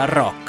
al rock.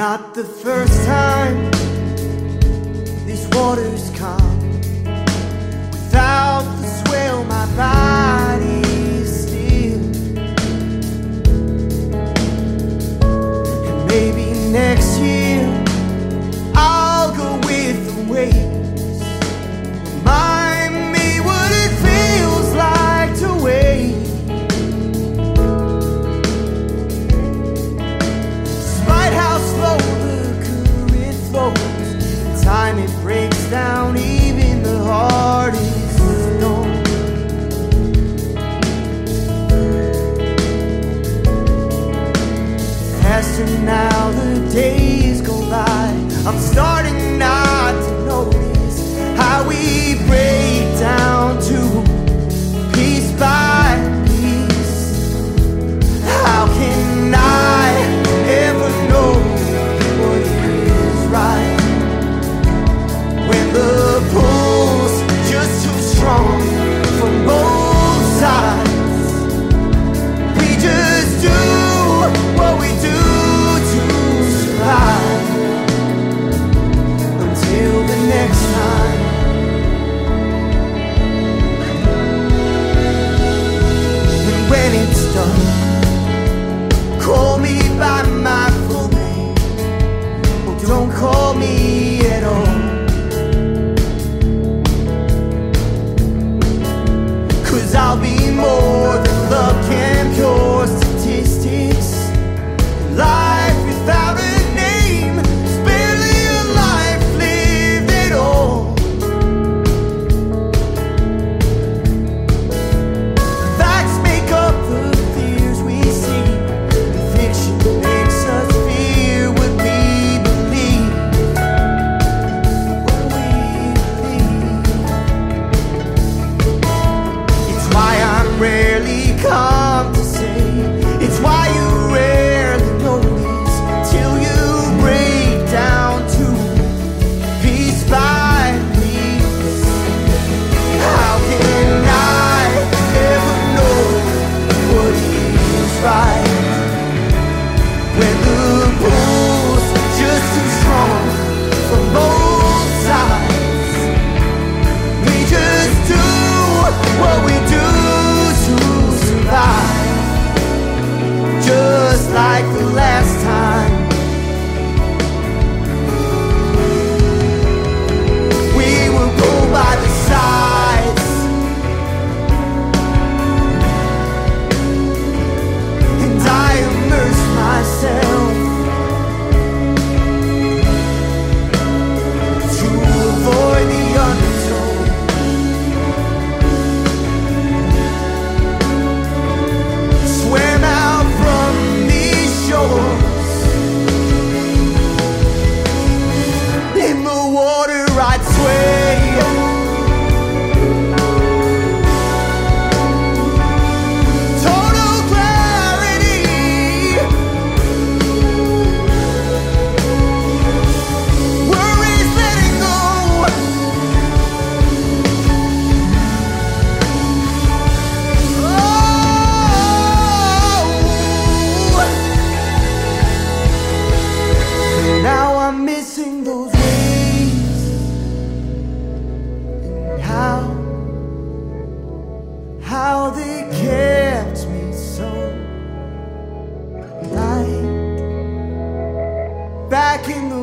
Not the first time these waters come. Without the swell, my body is still. And maybe next year. I'm starting not to notice how we break. Back in the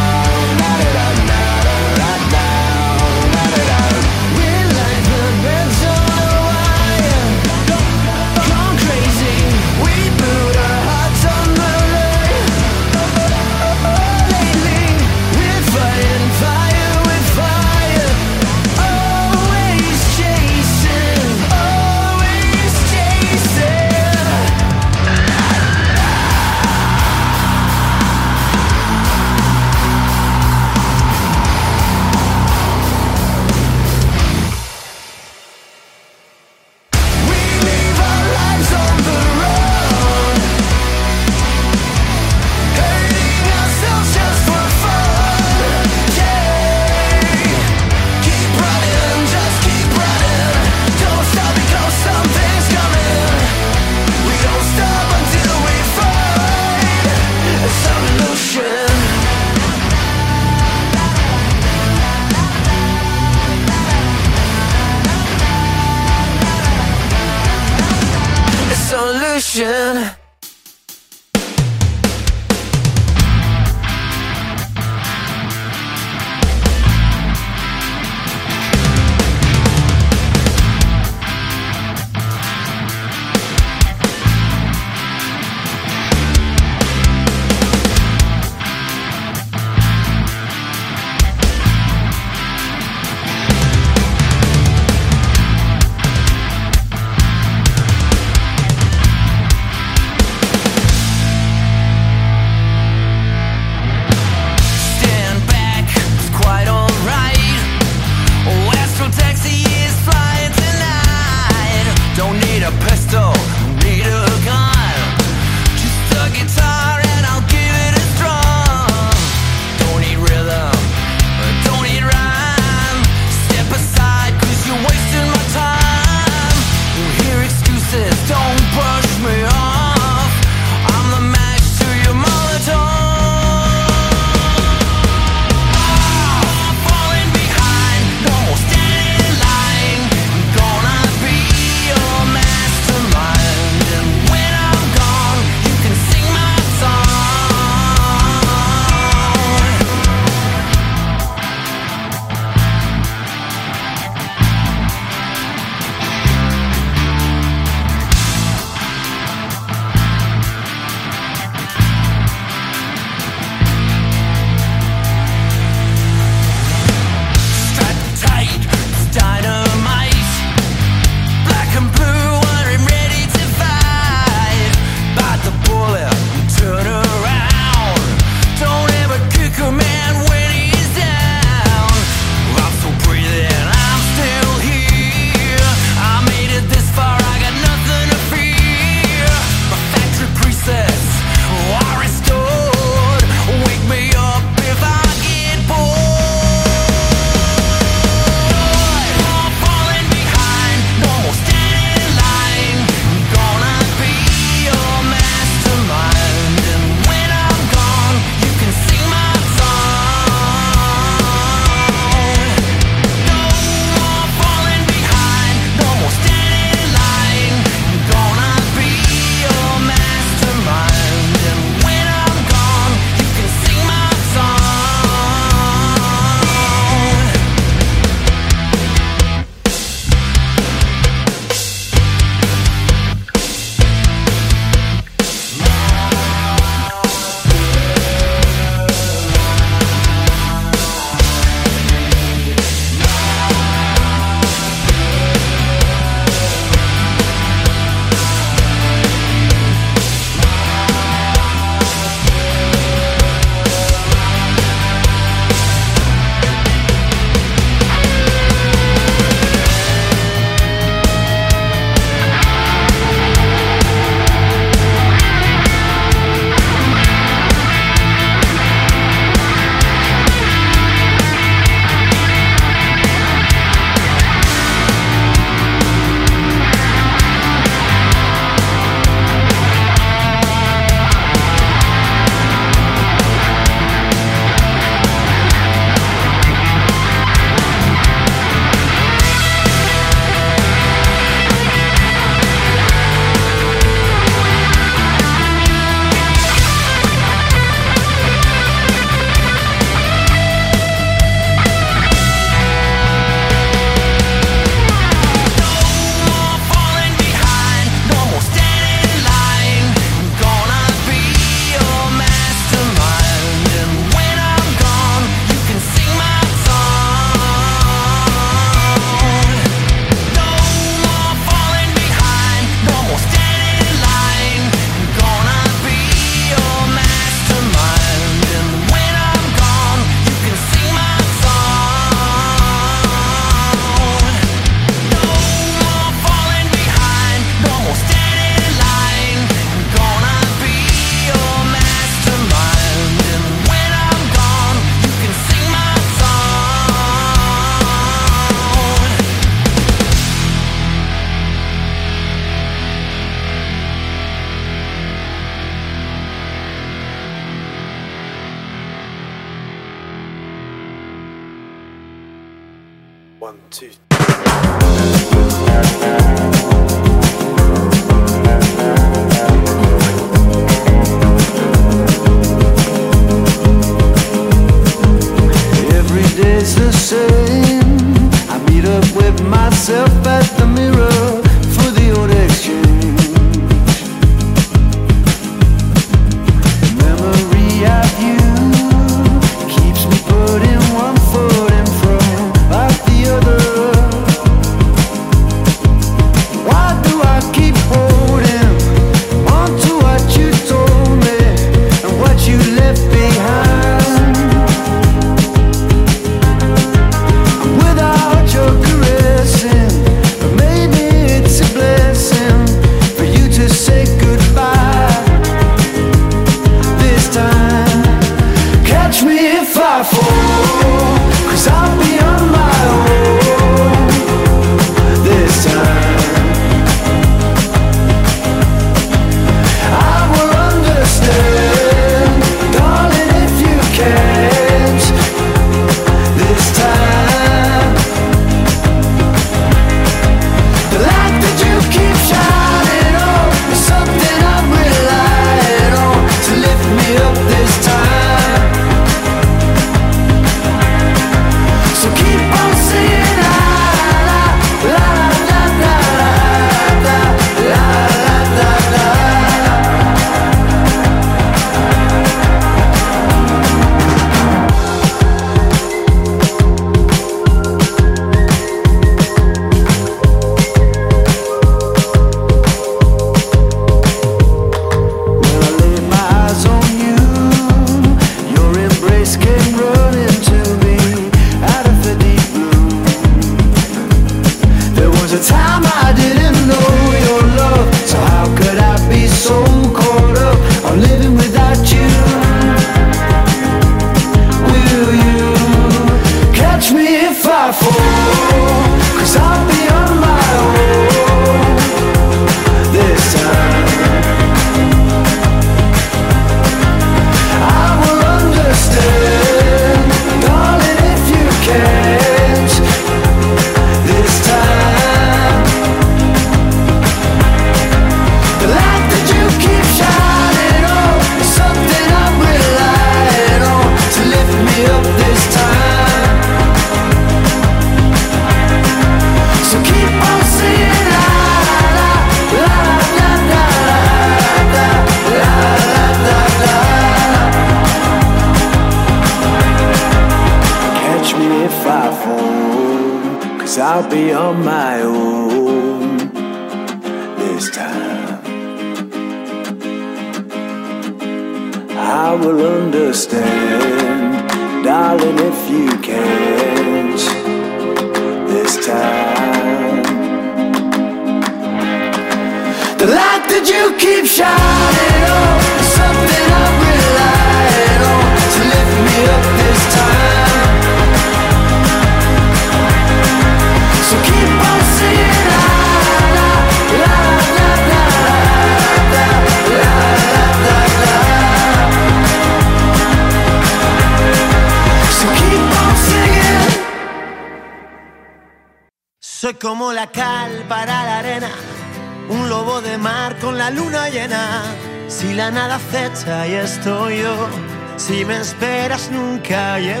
Si me esperas nunca llevo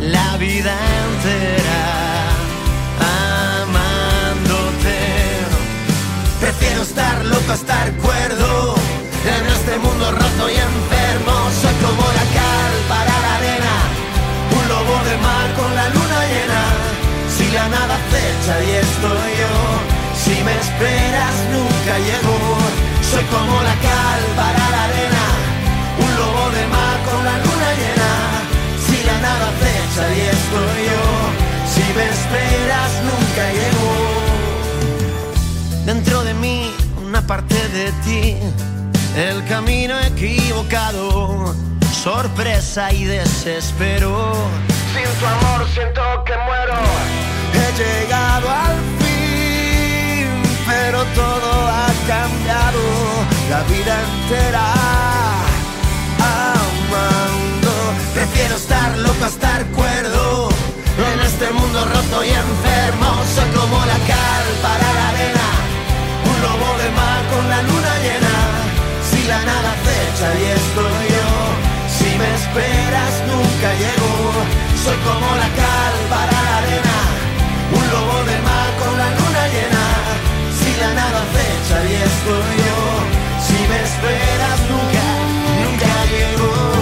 la vida entera. Amándote, prefiero estar loco a estar cuerdo. En este mundo roto y enfermo, soy como la cal para la arena, un lobo de mar con la luna llena. Si la nada fecha y estoy yo, si me esperas nunca llego. Soy como la cal para me esperas nunca llegó. Dentro de mí, una parte de ti, el camino equivocado, sorpresa y desespero. Sin tu amor siento que muero. He llegado al fin, pero todo ha cambiado. La vida entera amando. Prefiero estar loco a estar cuerdo este mundo roto y enfermo soy como la cal para la arena, un lobo de mar con la luna llena. Si la nada fecha y estoy yo, si me esperas nunca llego. Soy como la cal para la arena, un lobo de mar con la luna llena. Si la nada fecha y estoy yo, si me esperas nunca, nunca llego.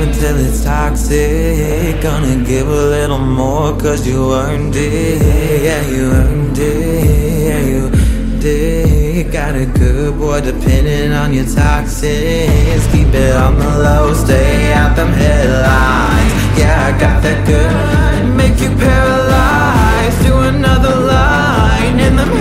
until it's toxic. Gonna give a little more cause you earned it. Yeah, you earned it, yeah, you did Got a good boy depending on your toxins. Keep it on the low, stay out them headlines Yeah, I got that good, make you paralyzed. Do another line in the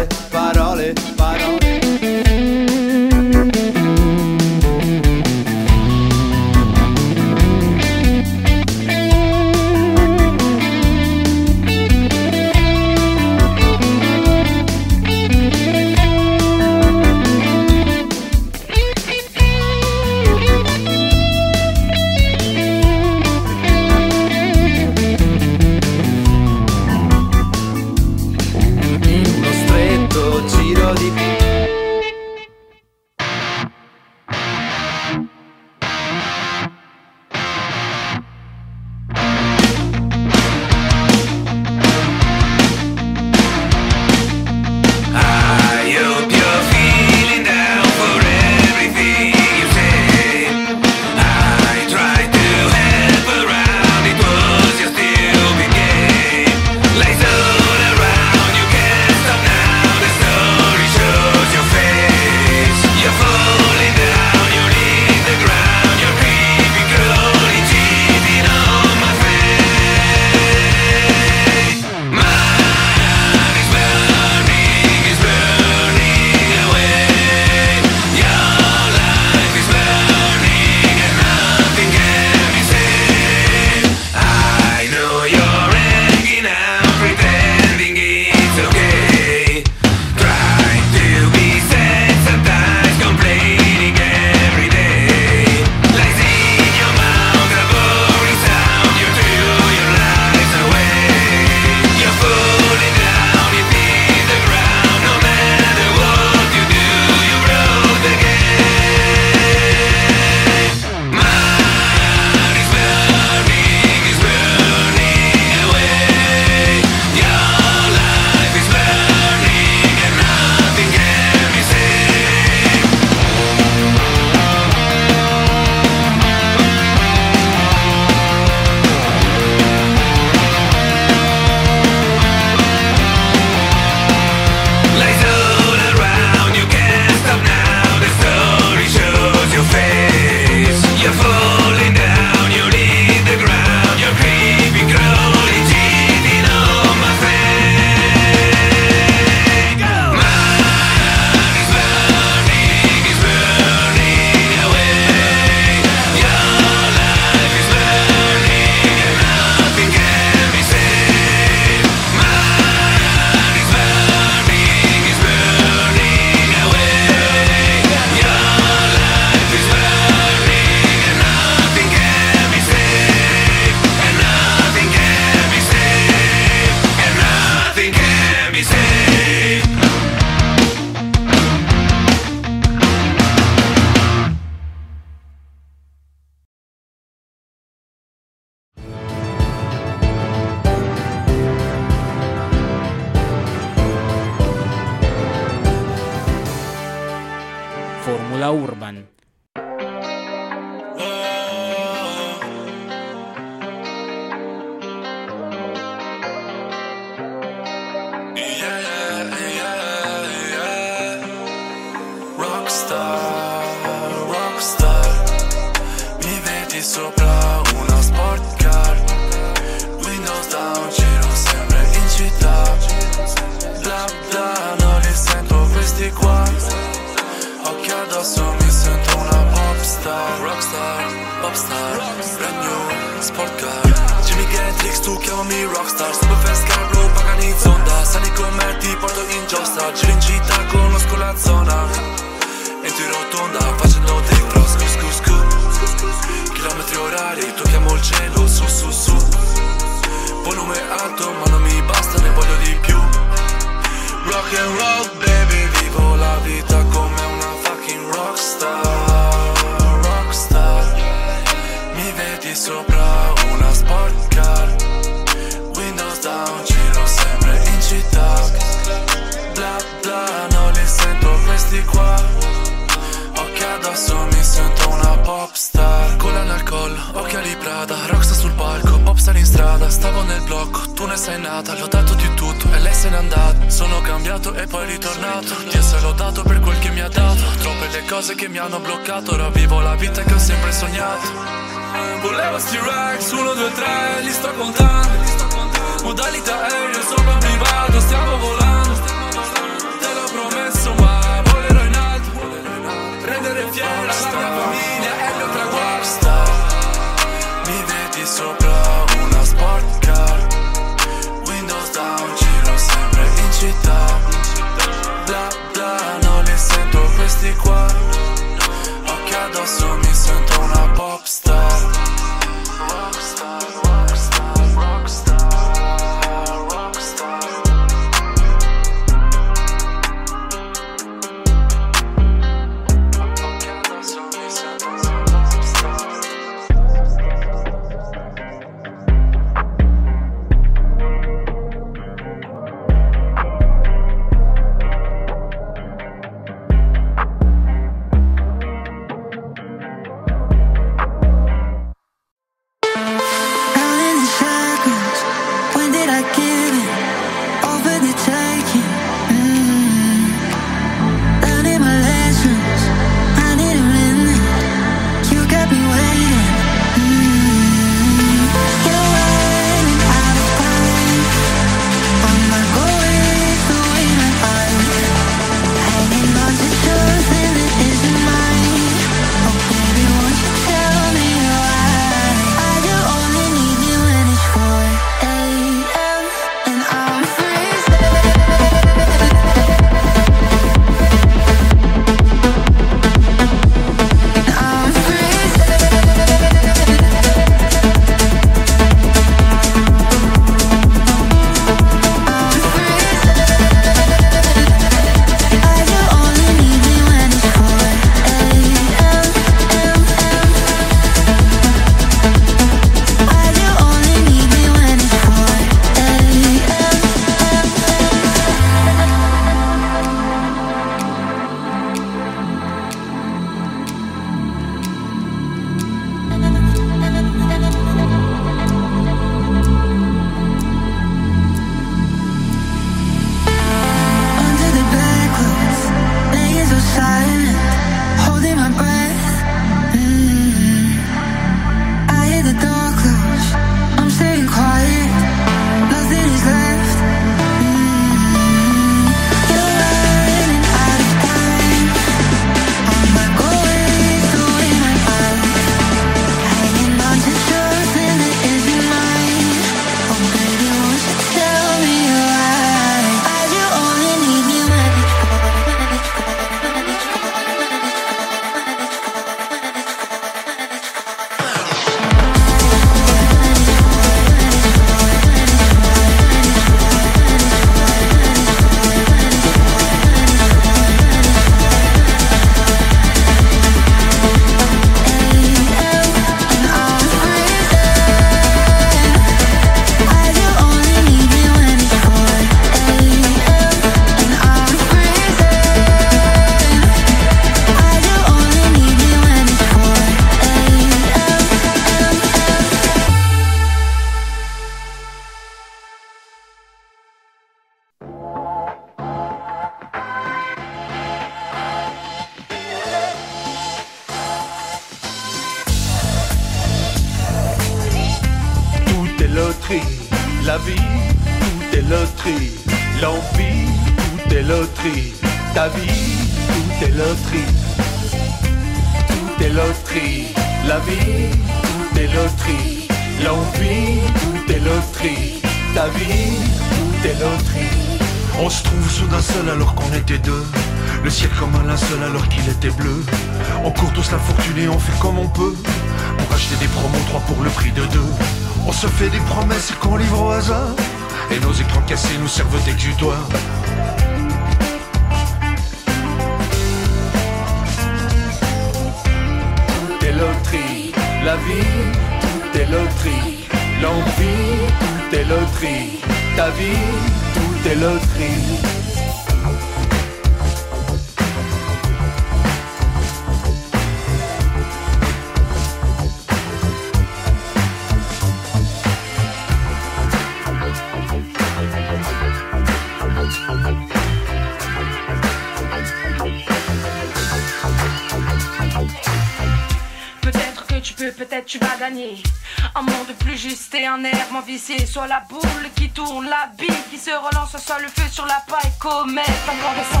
Soit la boule qui tourne, la bille qui se relance Soit le feu sur la paille comète incandescent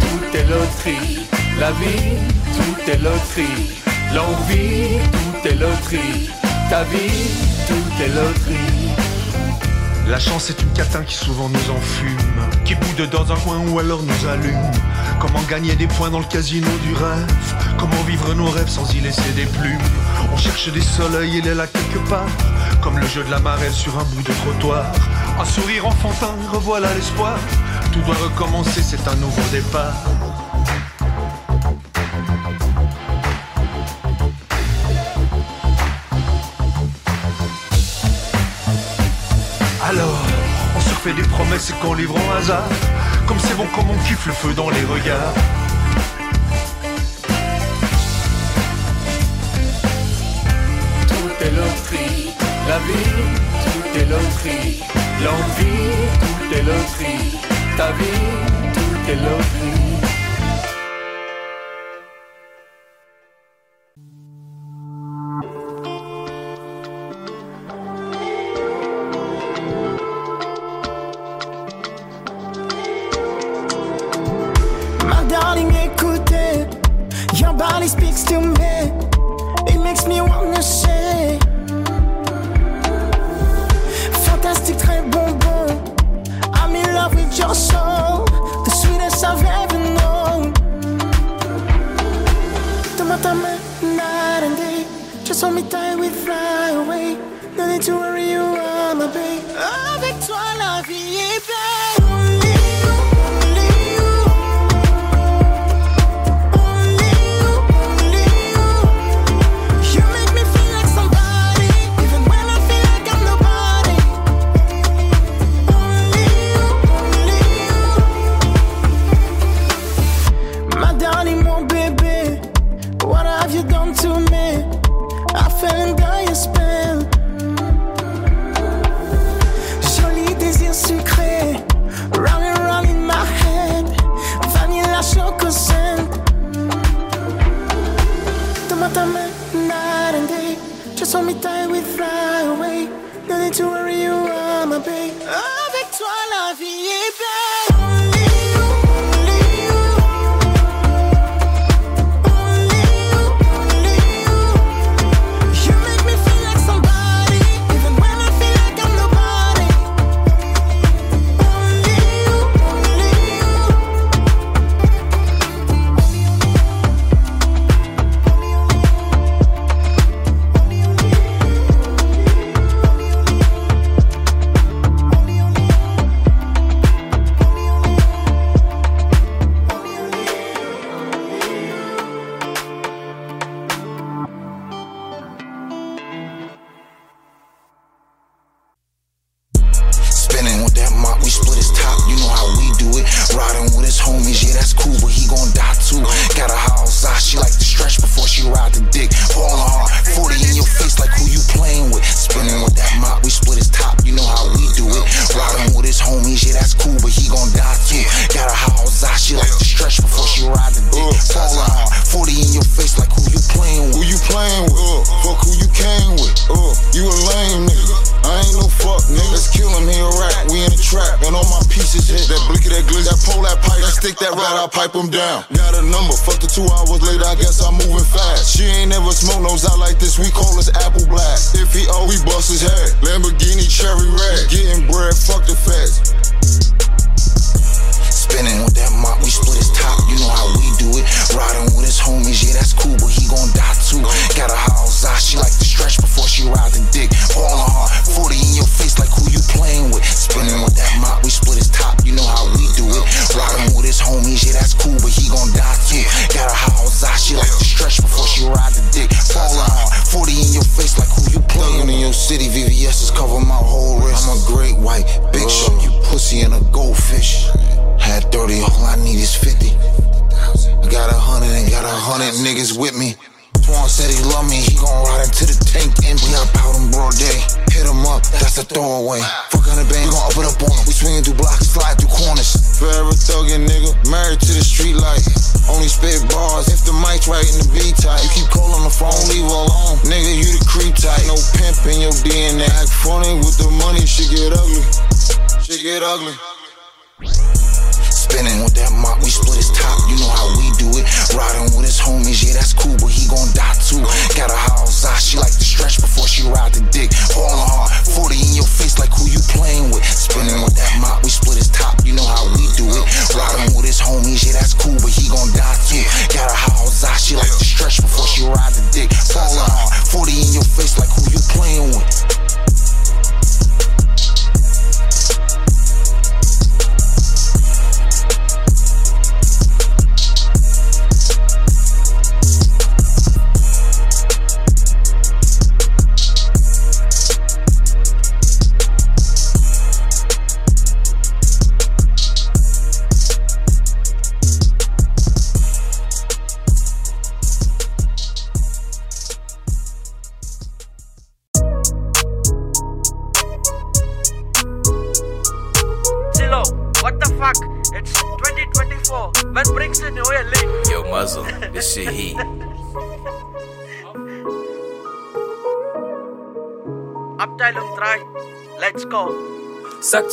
Tout est loterie, la vie, tout est loterie. L'envie, tout est loterie. Ta vie, tout est loterie. La chance est une catin qui souvent nous enfume, qui boude dans un coin ou alors nous allume. Comment gagner des points dans le casino du rêve? Comment vivre nos rêves sans y laisser des plumes? On cherche des soleils et les lacs quelque part, comme le jeu de la marelle sur un bout de trottoir. Un sourire enfantin, revoilà l'espoir. Tout doit recommencer, c'est un nouveau départ. des promesses qu'on livre au hasard. Comme c'est bon, comme on kiffe le feu dans les regards. Tout est loterie, la vie, tout est loterie. L'envie, tout est loterie. Ta vie, tout est loterie.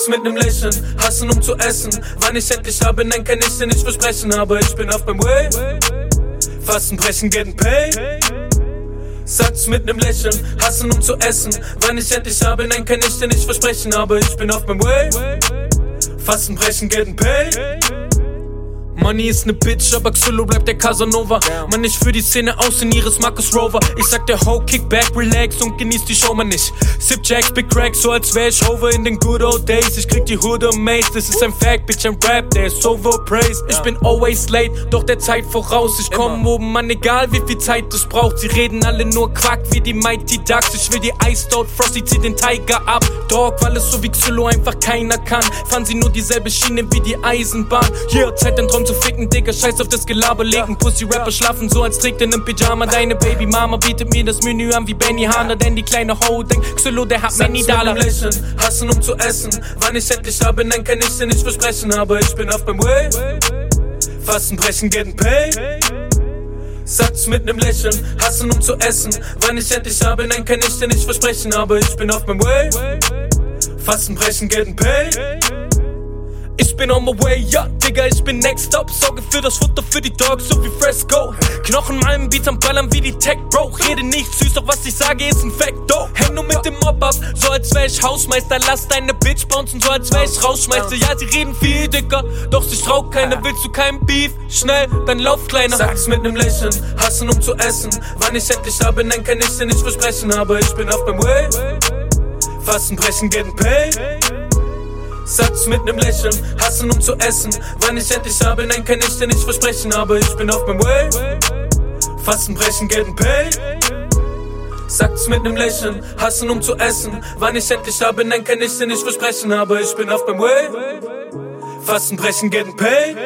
Sagt's mit nem Lächeln, hassen um zu essen. Wann ich endlich habe, nein, kann ich dir nicht versprechen, aber ich bin auf meinem Way. Fasten, brechen, getting paid. Sagt's mit nem Lächeln, hassen um zu essen. Wann ich endlich habe, nein, kann ich dir nicht versprechen, aber ich bin auf meinem Way. Fasten, brechen, getting paid. Money ist ne Bitch, aber Xylo bleibt der Casanova. Man, ich für die Szene aus in ihres Marcus Rover. Ich sag der Ho, kick back, relax und genieß die Show, man nicht. Sip Jacks, Big Crack, so als wär ich over in den good old days. Ich krieg die Hood amazed, das ist ein Fact, Bitch, ein Rap, der ist overpraised. Ich bin always late, doch der Zeit voraus. Ich komm oben an, egal wie viel Zeit es braucht. Sie reden alle nur Quack wie die Mighty Ducks. Ich will die Ice Out Frosty, zieh den Tiger ab. Dog, weil es so wie Xylo einfach keiner kann. Fahren sie nur dieselbe Schiene wie die Eisenbahn. Hier, Zeit, den Traum zu ficken, Digga. Scheiß auf das Gelaber, legen Pussy-Rapper schlafen so, als trägt er nen Pyjama. Deine Baby-Mama bietet mir das Menü an wie Benny Hanna, denn die kleine Ho denkt, Xylo, der hat many Dollar. Lächeln, hassen um zu essen. Wann ich endlich habe, nein, kann ich dir nicht versprechen, aber ich bin auf meinem Way. Fasten, brechen, getting paid. Sagt's mit nem Lächeln, hassen um zu essen. Wann ich endlich habe, nein, kann ich dir nicht versprechen, aber ich bin auf meinem Way. Fasten, brechen, getting paid. Ich bin on my way, ja, Digga, ich bin next up. Sorge für das Futter für die Dogs, so wie Fresco. Knochen meinem Beat am Ballern wie die Tech Bro. Rede nicht süß, doch was ich sage ist ein Facto. Häng nur mit dem Mob ab, so als wär ich Hausmeister. Lass deine Bitch bouncen, so als wär ich Rausschmeißer. Ja, sie reden viel, Digga, doch sich traut keiner. Willst du kein Beef? Schnell, dann lauf kleiner. Sag's mit nem Lächeln, hassen um zu essen. Wann ich endlich habe, nein, kann ich dir nicht versprechen, aber ich bin auf meinem Way. Fasten, brechen, getting paid. Sag's mit nem Lächeln, hassen um zu essen. Wann ich endlich habe, nein, kann ich dir nicht versprechen, aber ich bin auf meinem Way. Fasten, brechen, getting paid. Sagt's mit nem Lächeln, hassen um zu essen. Wann ich endlich habe, nein, kann ich dir nicht versprechen, aber ich bin auf meinem Way. Fasten, brechen, getting paid.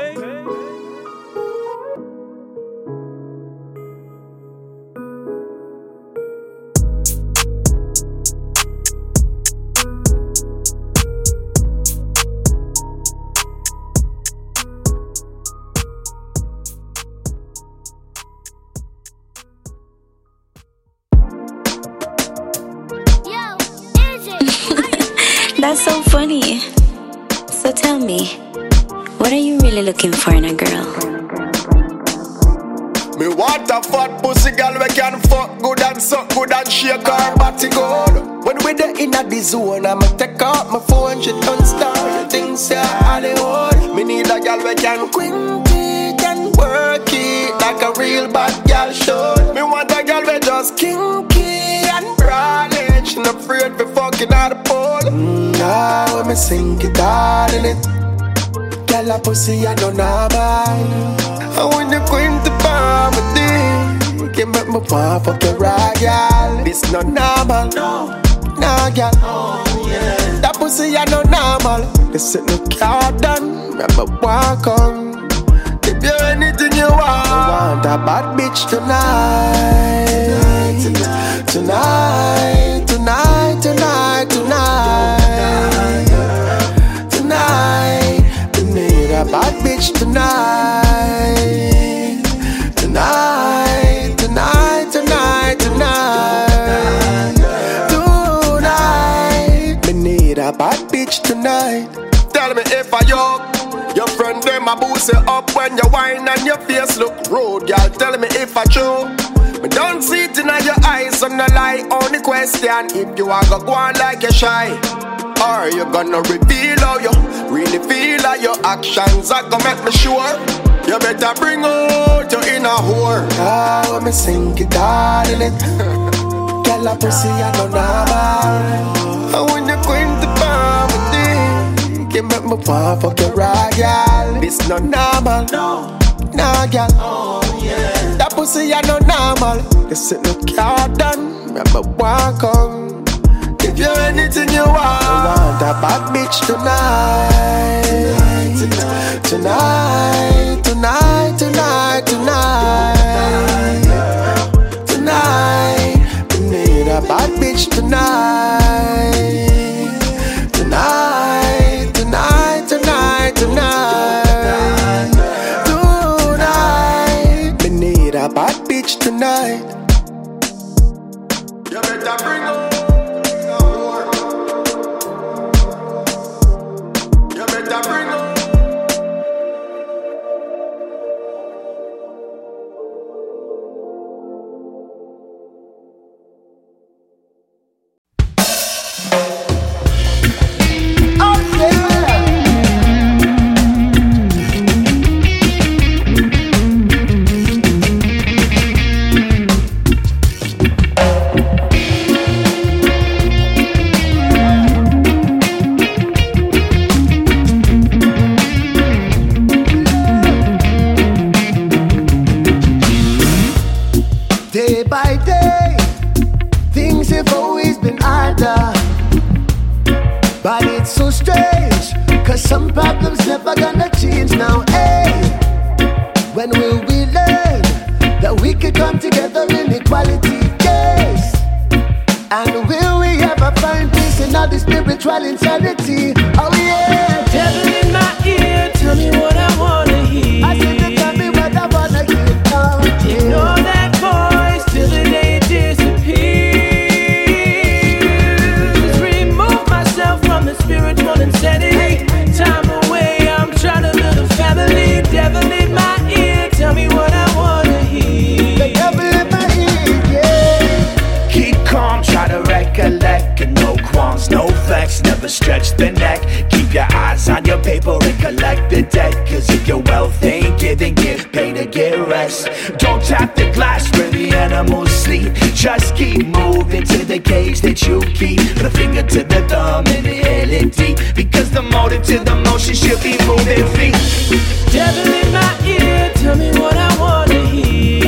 That's so funny. So tell me, what are you really looking for in a girl? Me want a fat pussy girl we can fuck good and suck good and shake her body good. When we the inna the zone, I'ma take out my phone, she don't start. Things say Hollywood. Me need a girl we can quint it and work it like a real bad girl should. Me want a girl we just kinky and brolish, she not afraid for fucking out the pole. Now me sink it all in it. Girl a pussy I don't know And when you quint the palm with it, you make me want fuck your girl. This not normal, no, nah, girl. Oh, yeah. That pussy I no normal. This ain't no car done. Make me walk on. Give you anything you want. I want a bad bitch. Tonight, tonight, tonight, bitch tonight. Tonight, tonight, tonight, tonight. Tonight, we need a bad bitch tonight. Tell me if I yoke. Your friend them a boost you up when you whine and your face look rude, girl. Tell me if I true. Me don't see it in your eyes, so no lie. Only question if you are go go on like you shy, or you gonna reveal how you really feel like your actions are gonna make me sure. You better bring out your inner whore. When me sink it all in it. Girl, a pussy I no normal. And when you queen the palm with it, you make me want fuck your right, girl. This not normal, no, nah, girl. Oh yeah. That pussy I no normal. This ain't no car done. Me walk on. Give you anything you want. I want a bad bitch tonight. Tonight, tonight, tonight, tonight. Tonight, we need a bad bitch tonight. Tonight. You better bring up. But it's so strange, cause some problems never gonna change now. Hey, when will we learn that we can come together in equality? Yes. And will we ever find peace in all the spiritual insanity? Oh yeah. Devil in my ear, tell me what I wanna hear. Never stretch the neck. Keep your eyes on your paper and collect the debt. Cause if your wealth ain't giving, get paid to get rest. Don't tap the glass where the animals sleep. Just keep moving to the cage that you keep. Put a finger to the thumb and inhale it deep. Because the motive to the motion should be moving feet. Devil in my ear, tell me what I wanna hear.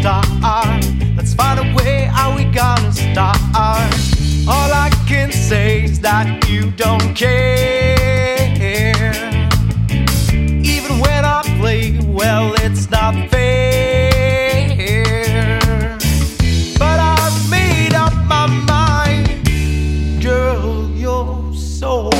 Start? Let's find a way, how we gonna start? All I can say is that you don't care. Even when I play well, it's not fair. But I've made up my mind, girl, you're so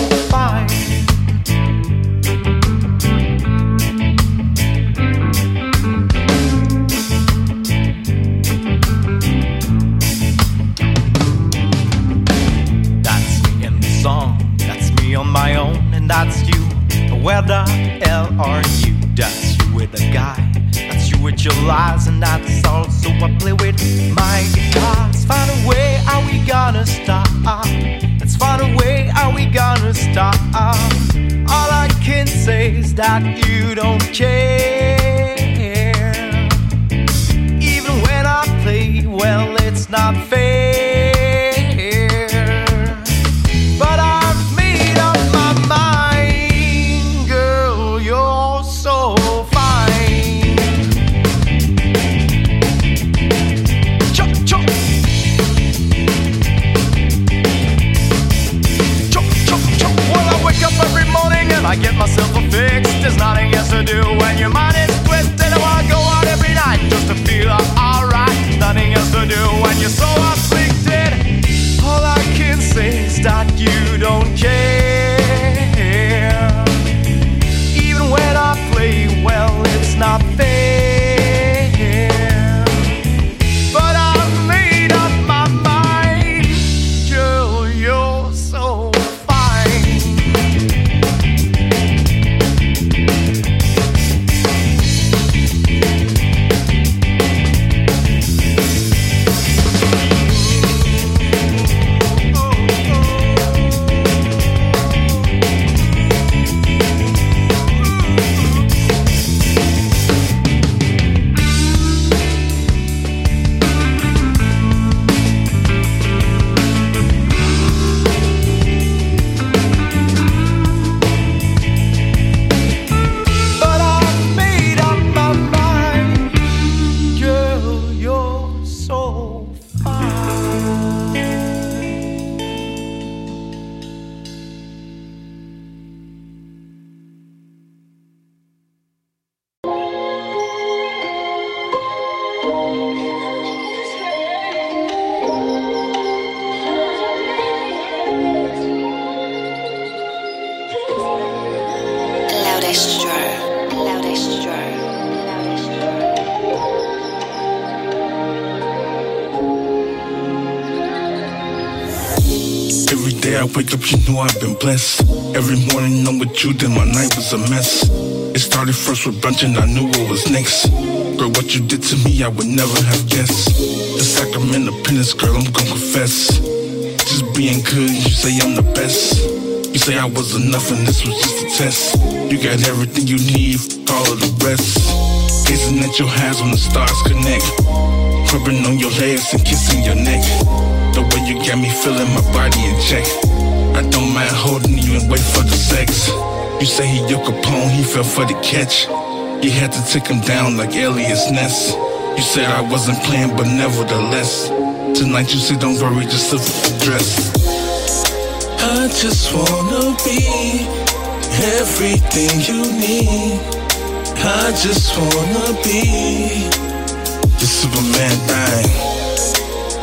I've been blessed. Every morning I'm with you, then my night was a mess. It started first with brunch and I knew what was next. Girl, what you did to me, I would never have guessed. The sacrament of penance, girl, I'm gonna confess. Just being good, you say I'm the best. You say I was enough and this was just a test. You got everything you need, all of the rest. Gazing at your hands when the stars connect. Rubbing on your legs and kissing your neck. The way you got me feeling my body in check. I don't mind holding you and wait for the sex. You say he your Capone, he fell for the catch. You had to take him down like Eliot Ness. You said I wasn't playing, but nevertheless. Tonight you say don't worry, just look at the dress. I just wanna be everything you need. I just wanna be the Superman thing.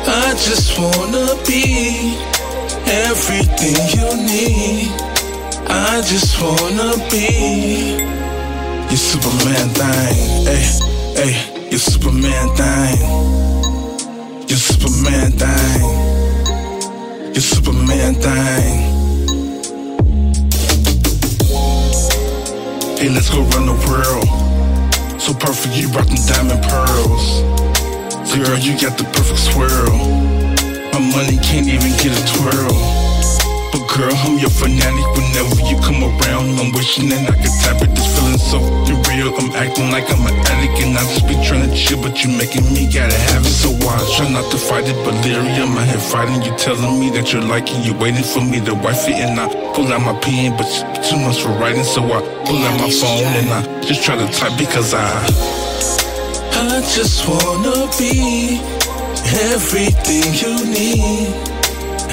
I just wanna be everything you need. I just wanna be your Superman thing. Hey, hey, your Superman thing. Your Superman thing. Your Superman thing. Hey, let's go run the world. So perfect, you brought them diamond pearls. Girl, you got the perfect swirl. My money can't even get a twirl. But Girl, I'm your fanatic whenever you come around. I'm wishing that I could tap it. This feeling so real. I'm acting like I'm an addict and I just be trying to chill, but you making me gotta have it. So I try not to fight it, but delirium. I head fighting you, telling me that you're liking. You waiting for me to wife it, and I pull out my pen, but too much for writing. So I pull out my phone and I just try to type because I. I just wanna be everything you need.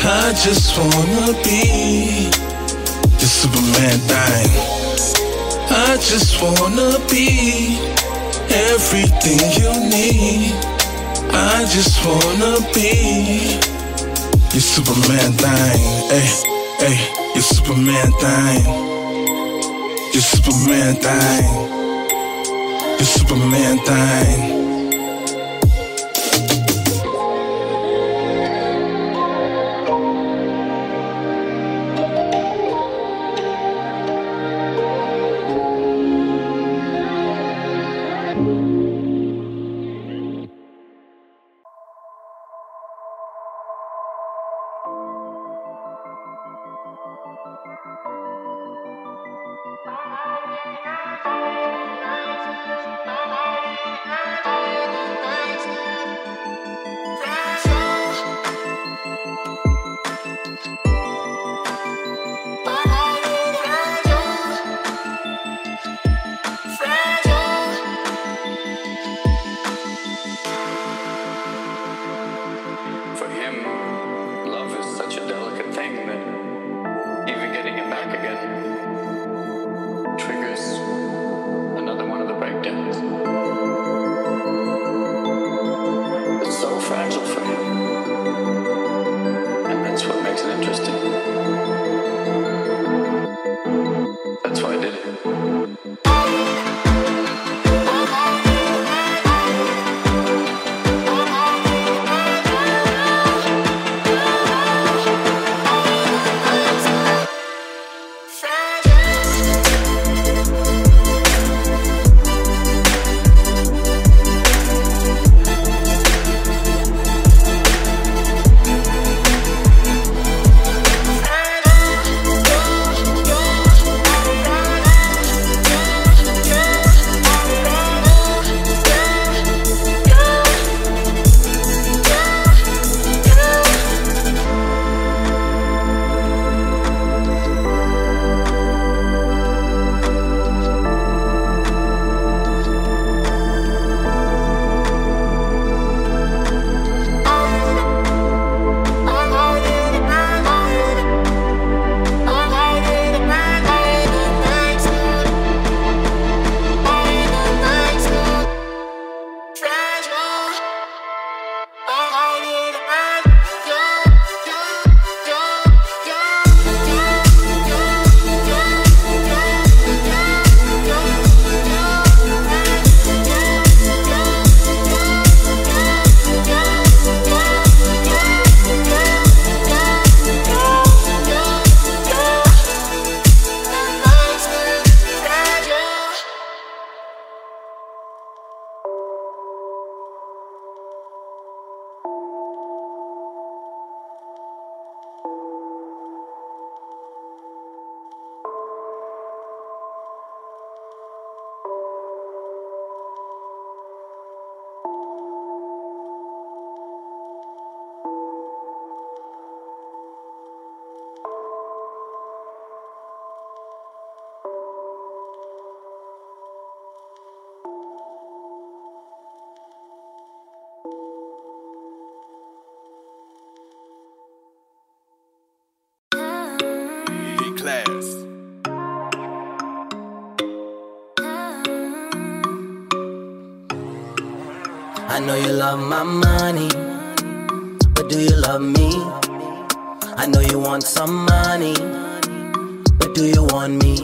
I just wanna be the Superman thing. I just wanna be everything you need. I just wanna be your Superman thing. Hey, hey, your Superman thing. Your Superman thing. Your Superman thing. Want some money, but do you want me?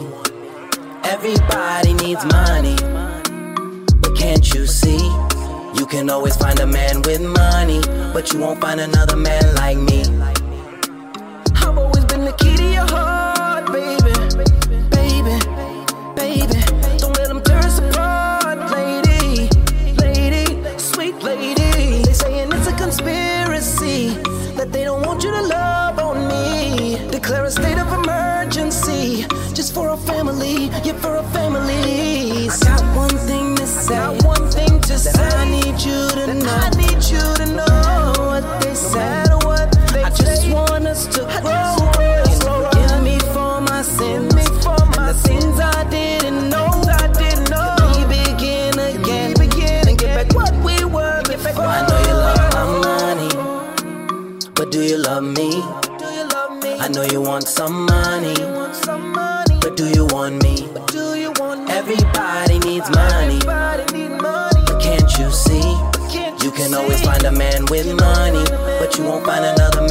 Everybody needs money, but can't you see? You can always find a man with money, but you won't find another man like me. Won't find another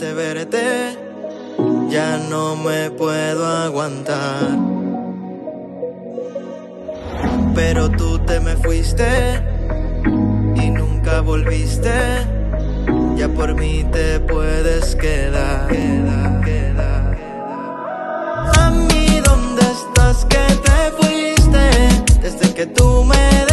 de verte, ya no me puedo aguantar. Pero tú te me fuiste y nunca volviste, ya por mí te puedes quedar. quedar. A mí, ¿dónde estás que te fuiste? Desde que tú me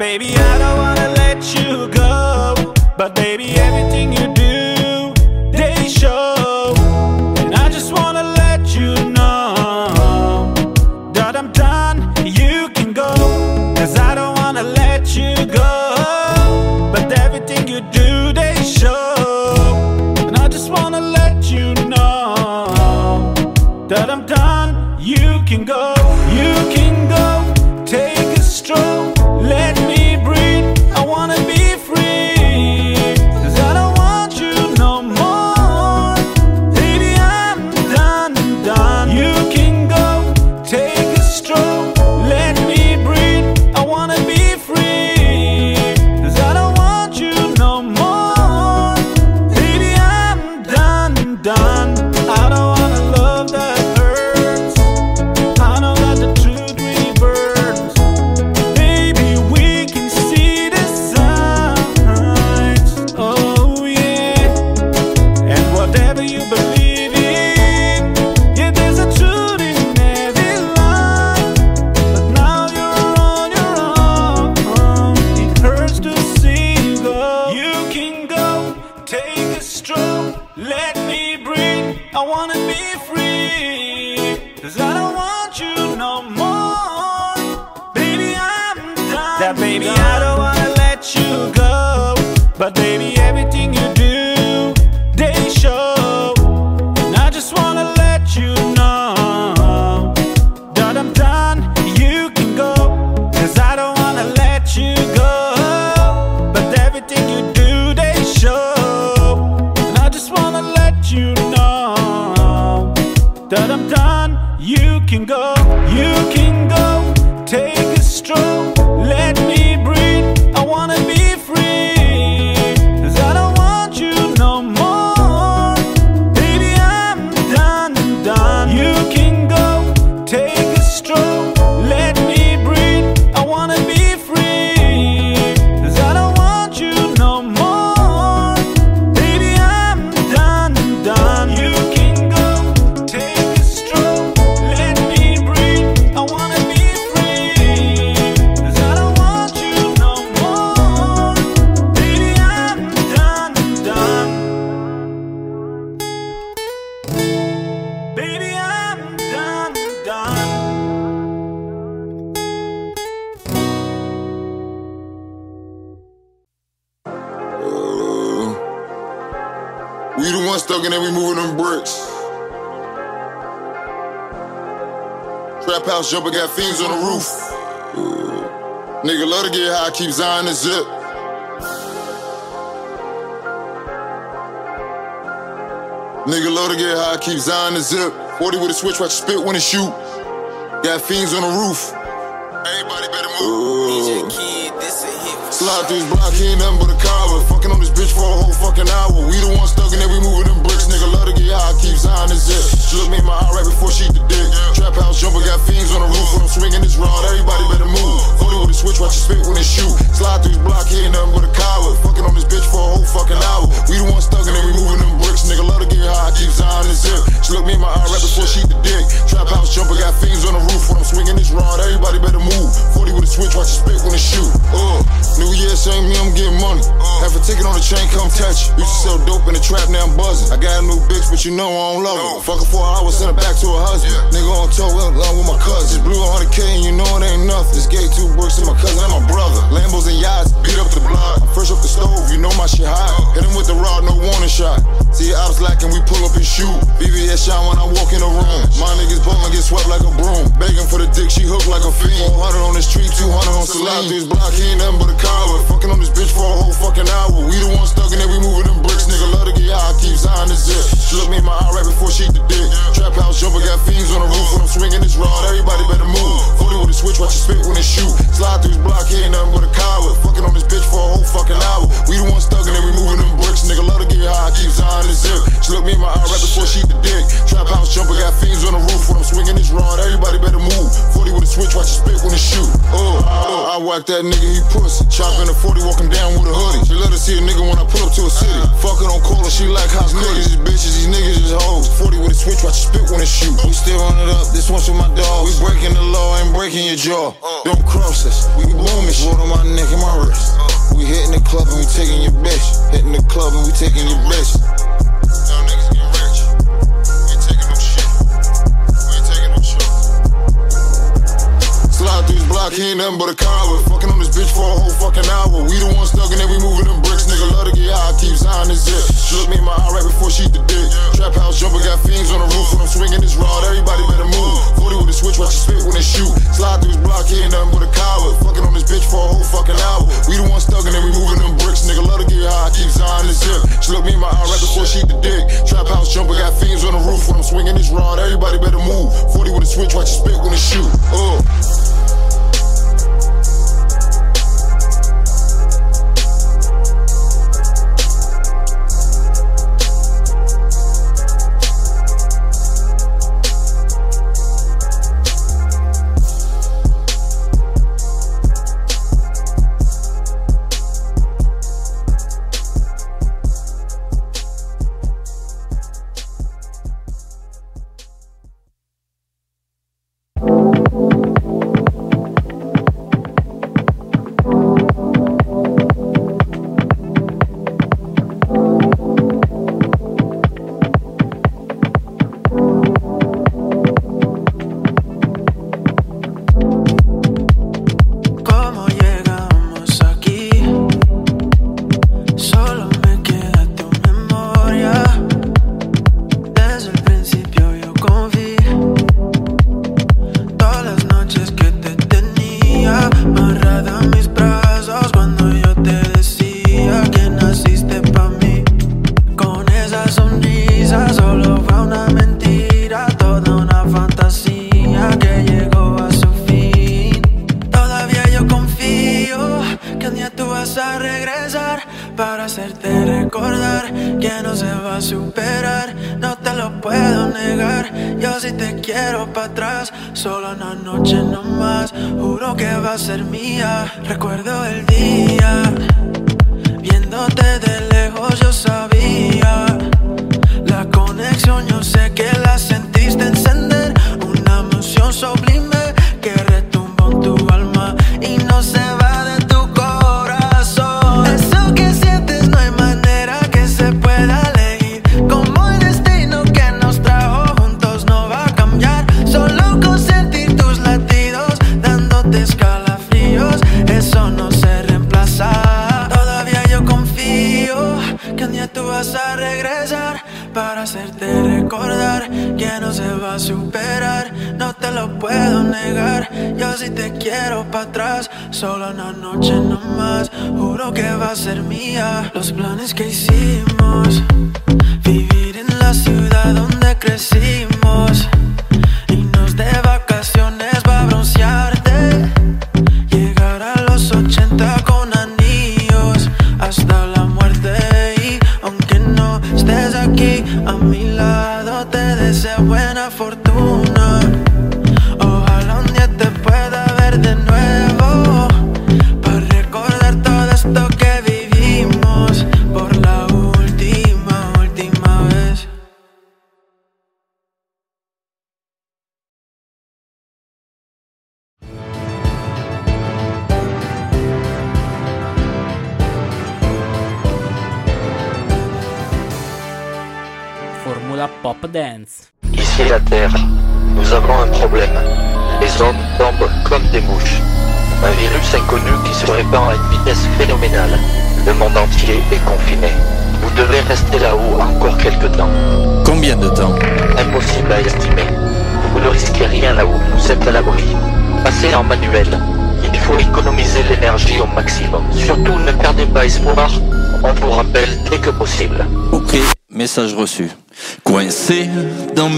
you do 40 with a switch, watch spit when it shoot. Got fiends on the roof. Trap, now I'm buzzing. I got a new bitch, but you know I don't love her. Fuck her for an hour, send her back to her husband. Nigga on tour, well, along with my cousin. Just blew 100K and you know it ain't nothing. This gate two bricks and my cousin and my brother. Lambos and yachts, beat up the block. I'm fresh off the stove, you know my shit hot. Hit him with the rod, no warning shot. See was lacking, we pull up and shoot. BBS shine when I walk in the room. My niggas ballin', get swept like a broom. Begging for the dick, she hooked like a fiend. 400 on the street, 200 on Celine. Through his block, he ain't nothing but a coward. Fucking on this bitch for a whole fucking hour. We the ones stuck and then we moving them bricks. Nigga love to get high, keep Zion the zip. She look me in my eye right before she eat the dick. Trap house jumper got fiends on the roof when I'm swinging this rod. Everybody better move. 40 with a switch, watch you spit when it shoot. Slide through his block, he ain't nothing but a coward. Fucking on this bitch for a whole fucking hour. We the ones stuck and then we moving them bricks. Nigga love to get high, keep Zion the zip. She look me in my eye right before she the dick. Trap house jumper got fiends on the roof when I'm swinging this rod. Everybody better move. 40 with a switch, watch you spit when it shoot. Uh, uh, I whack that nigga, he pussy. Chopping the 40, walking down with a hoodie. She love to see a nigga when I pull up to a city. Fuck it on call her, she like house niggas. These bitches, these niggas is hoes. 40 with a switch, watch you spit when it shoot. We still run it up, this one's for my dog. We breaking the law, ain't breaking your jaw. Don't cross us, we booming shit. on my neck and my wrist. We hitting the club and we taking your bitch. Hitting the club and we taking your bitch. block, he ain't nothing but a coward. Fucking on this bitch for a whole fucking hour. We the ones stuck and then we moving them bricks. Nigga love to get high, keep signing this zip. She looked me in my eye right before she the dick. Trap house jumper got fiends on the roof when I'm swinging this rod. Everybody better move. 40 with a switch, watch you spit when they shoot. Slide through this block, he ain't nothing but a coward. Fucking on this bitch for a whole fucking hour. We the ones stuck and then we moving them bricks. Nigga love to get high, keep signing this zip. She looked me in my eye right before she the dick. Trap house jumper got fiends on the roof when I'm swinging this rod. Everybody better move. 40 with a switch, watch you spit when they shoot. Uh.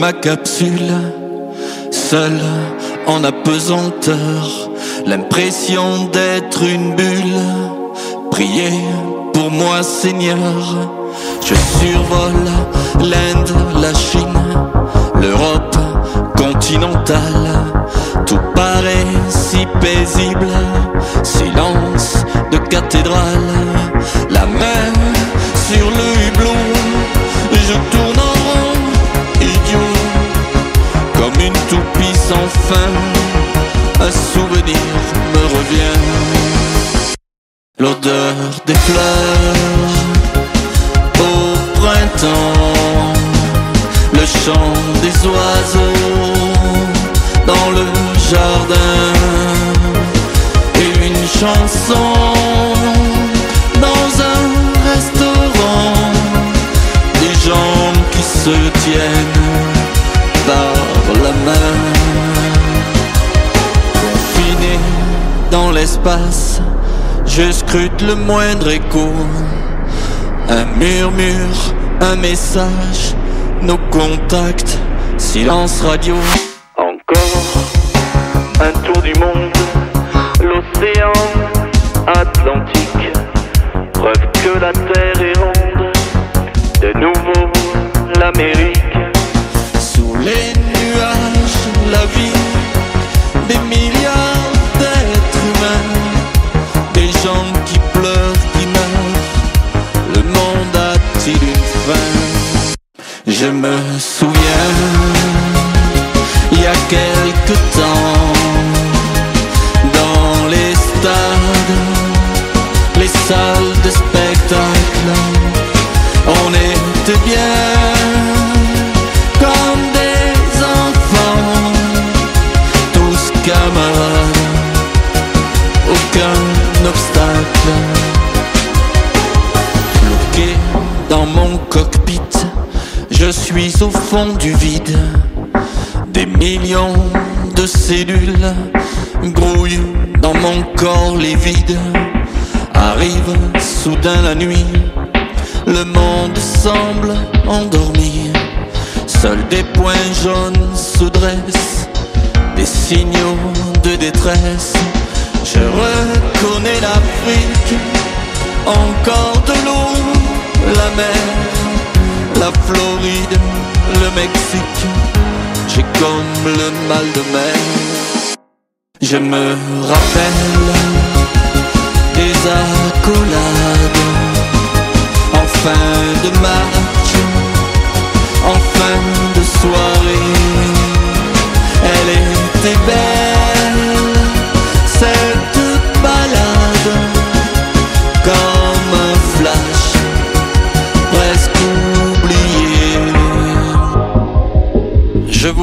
Ma capsule, seul en apesanteur, l'impression d'être une bulle. Priez pour moi, Seigneur. Je survole l'Inde, la Chine, l'Europe continentale. Tout paraît si paisible, silence de cathédrale. La main sur le hublot, je tourne sans fin. Un souvenir me revient. le moindre écho. Un murmure, un message, nos contacts, silence radio.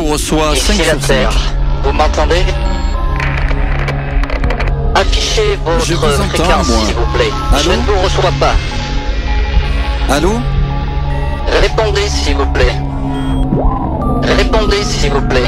reçoit 5 sur Vous m'entendez Affichez votre Je vous fréquence, s'il vous plaît. Allô Je ne vous reçois pas. Allô Répondez, s'il vous plaît. Répondez, s'il vous plaît.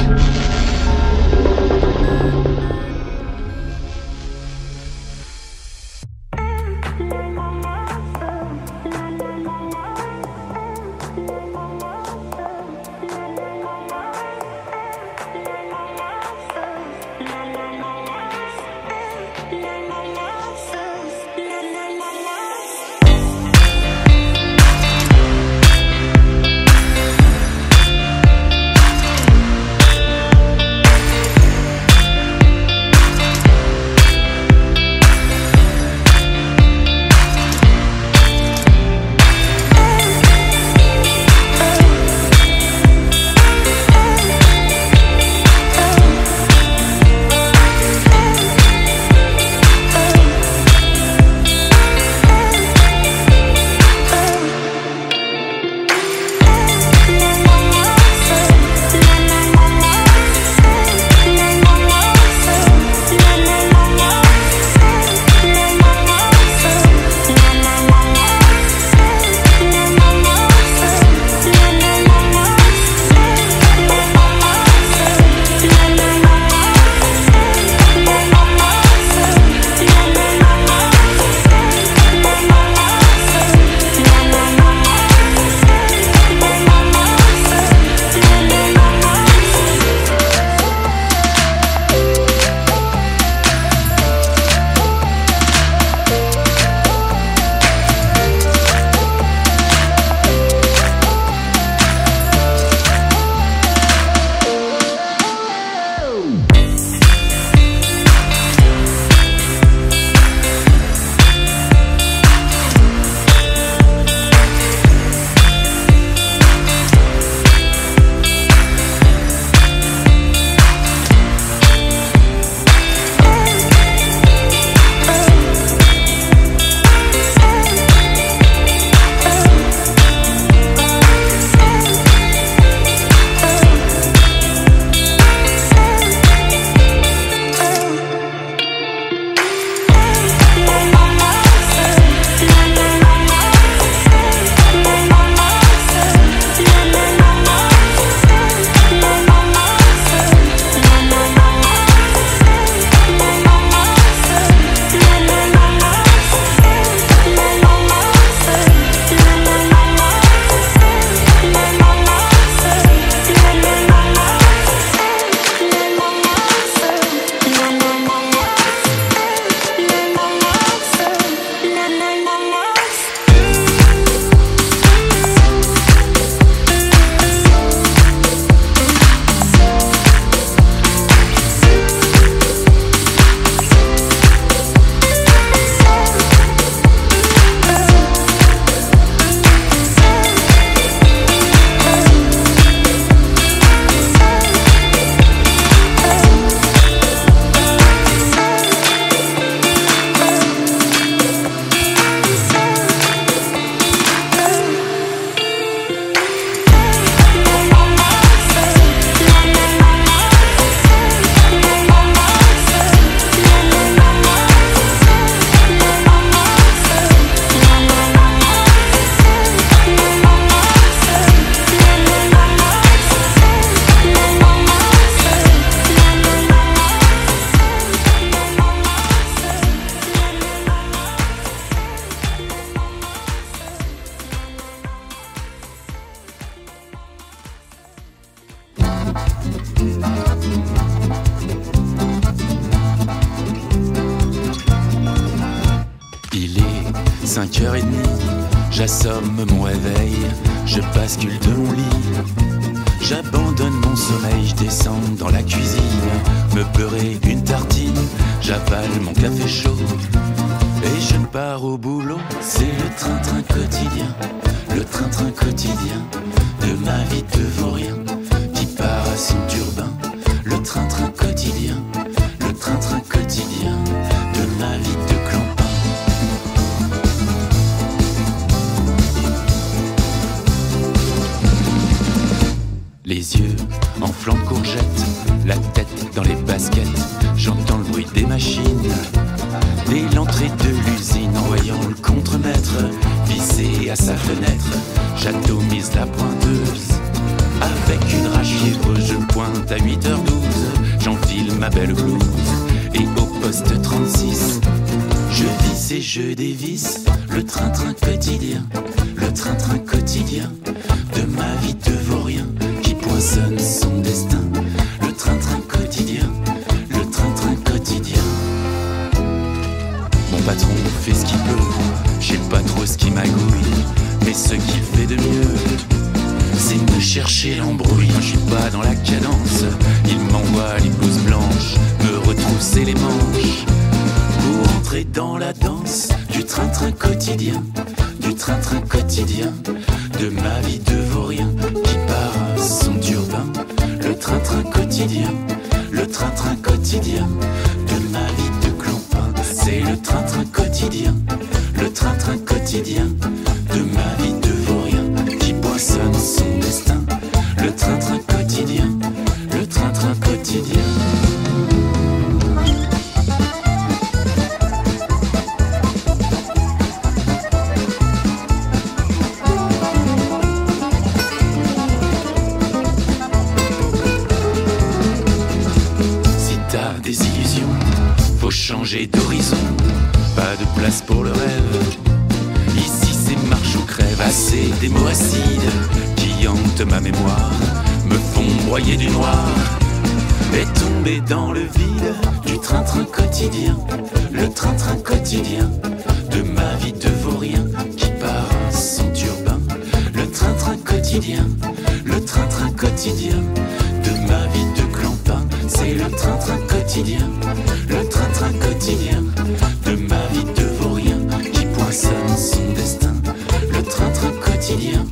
de ma mémoire me font broyer du noir. Et tomber dans le vide du train-train quotidien, le train-train quotidien de ma vie de vaurien qui part sans turbin, le train-train quotidien, le train-train quotidien de ma vie de clampin, c'est le train-train quotidien, le train-train quotidien de ma vie de vaurien qui poissonne son destin, le train-train quotidien.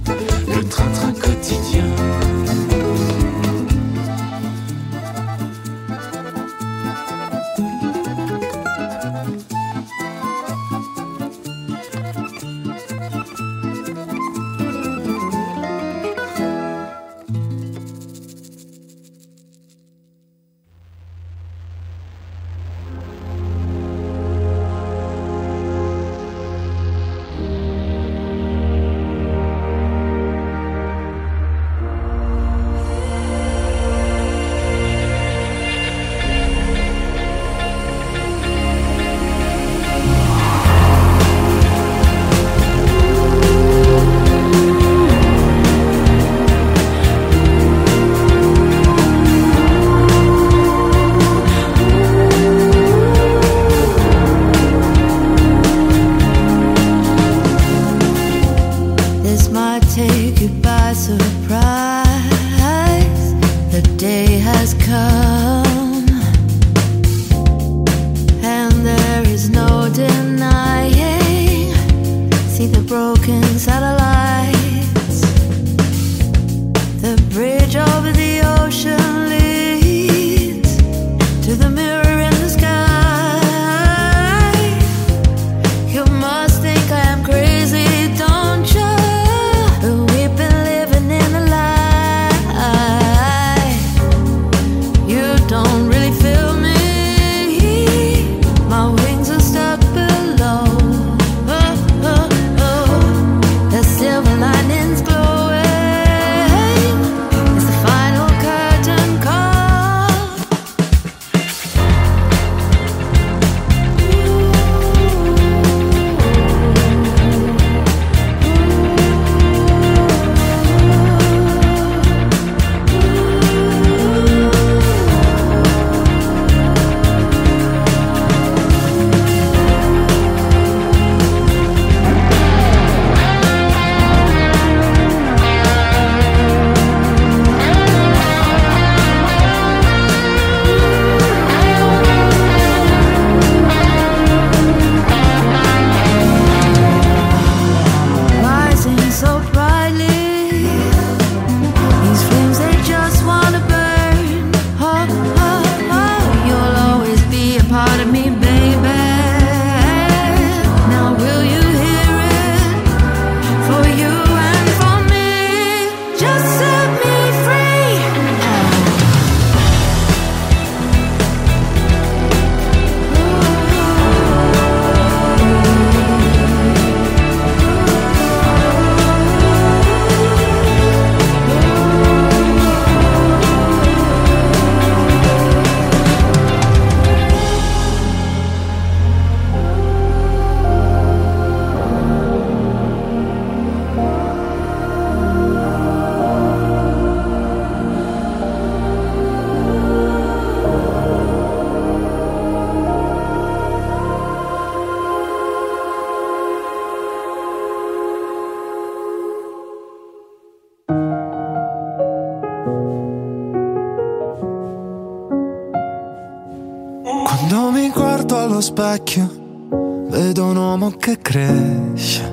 Specchio, vedo un uomo che cresce.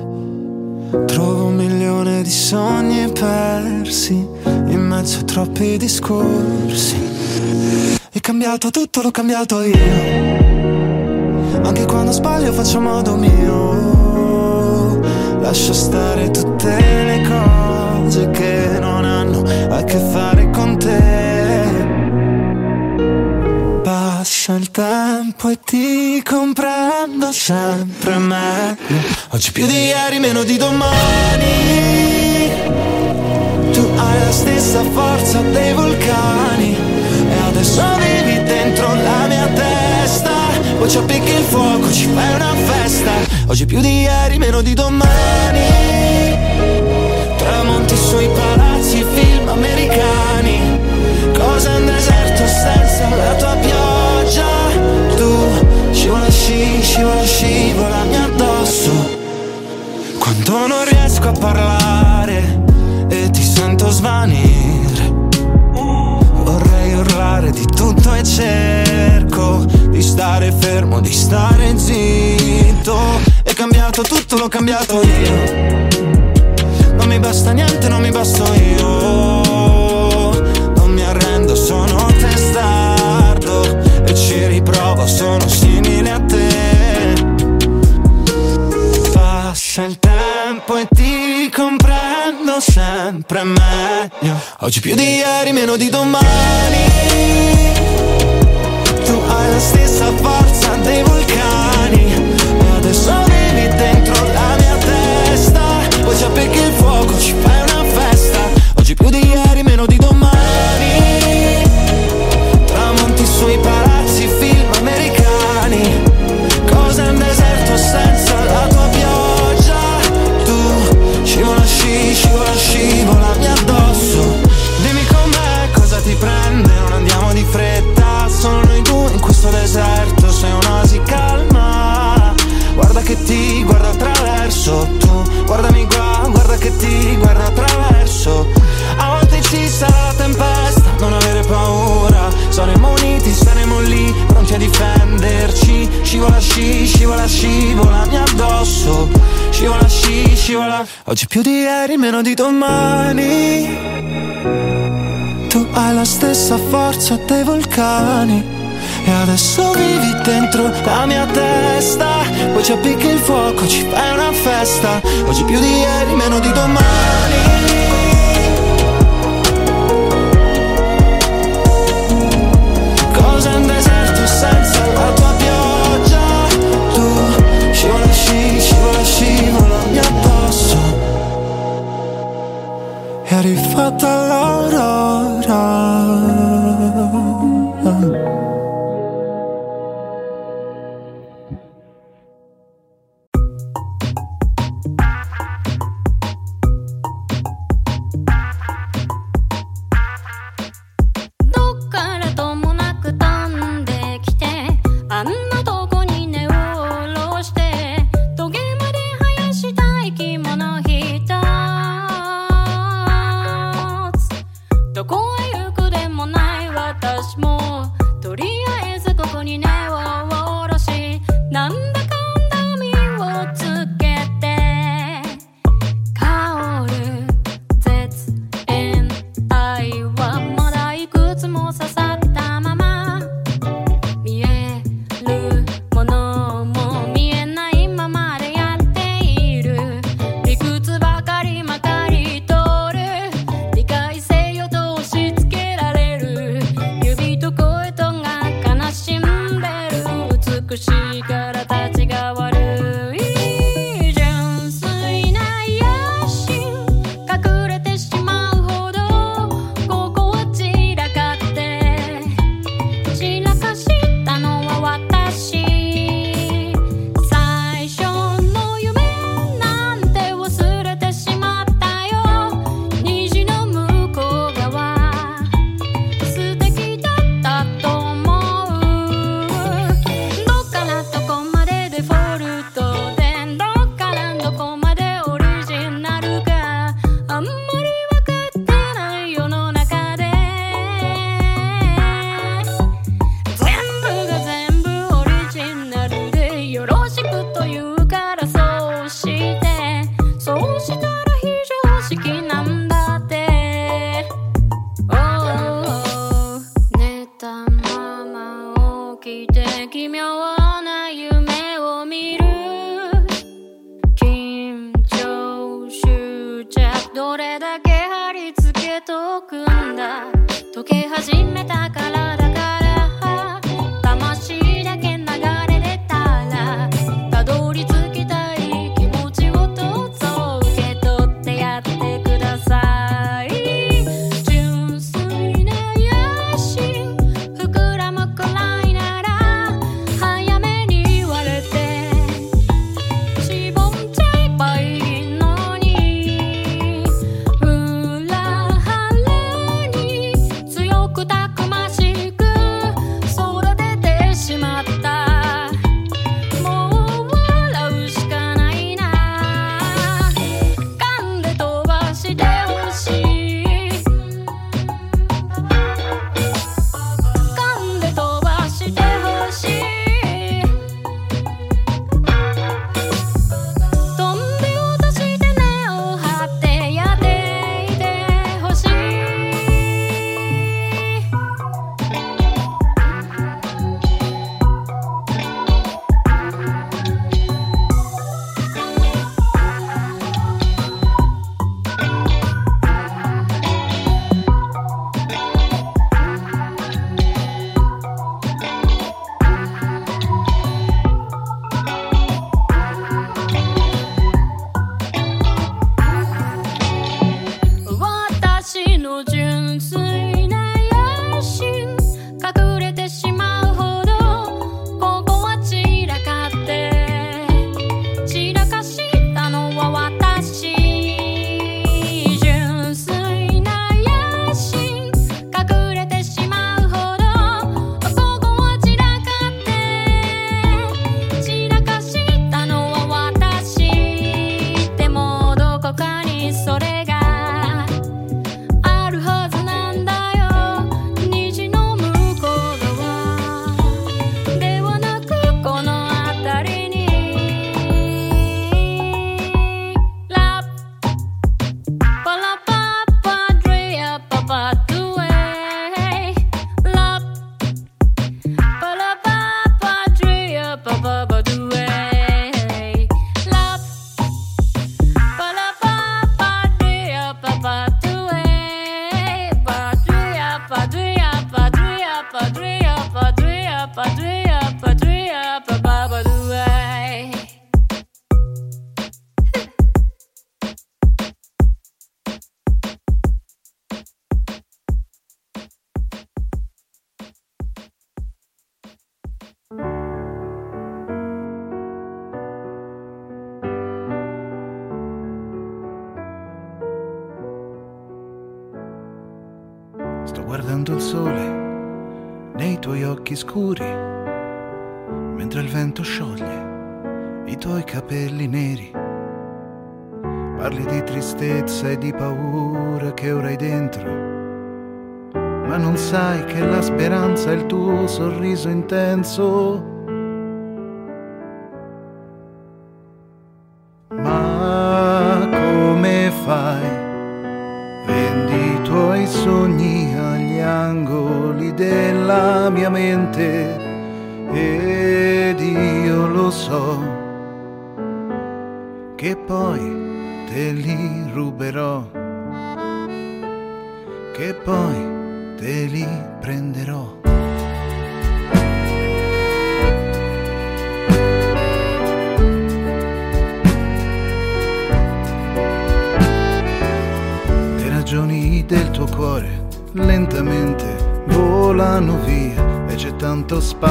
Trovo un milione di sogni persi in mezzo a troppi discorsi. È cambiato tutto, l'ho cambiato io. Anche quando sbaglio faccio modo mio. Lascio stare tutte le cose che non hanno a che fare con te. Passa il tempo e ti comprendo sempre meglio. Oggi più di ieri, meno di domani. Tu hai la stessa forza dei vulcani e adesso vivi dentro la mia testa. Poi ci appicchi il fuoco, ci fai una festa. Oggi più di ieri, meno di domani. Tramonti sui palazzi, film americani. Cosa un deserto senza la tua pioggia? Tu scivola, sci, scivola, scivolami addosso. Quando non riesco a parlare e ti sento svanire. Vorrei urlare di tutto e cerco di stare fermo, di stare zitto. È cambiato tutto, l'ho cambiato io. Non mi basta niente, non mi basto io. Non mi arrendo, sono testardo e ci riprovo, sono simile e ti comprendo sempre meglio. Oggi più di ieri, meno di domani. Tu hai la stessa forza dei vulcani. E adesso vivi dentro la mia testa. Poi ci appicchi il fuoco, ci fai sci, scivola, scivolami addosso. Scivola, sci, scivola. Oggi più di ieri, meno di domani. Tu hai la stessa forza dei vulcani. E adesso vivi dentro la mia testa Poi ci appicchi il fuoco, ci fai una festa Oggi più di ieri, meno di domani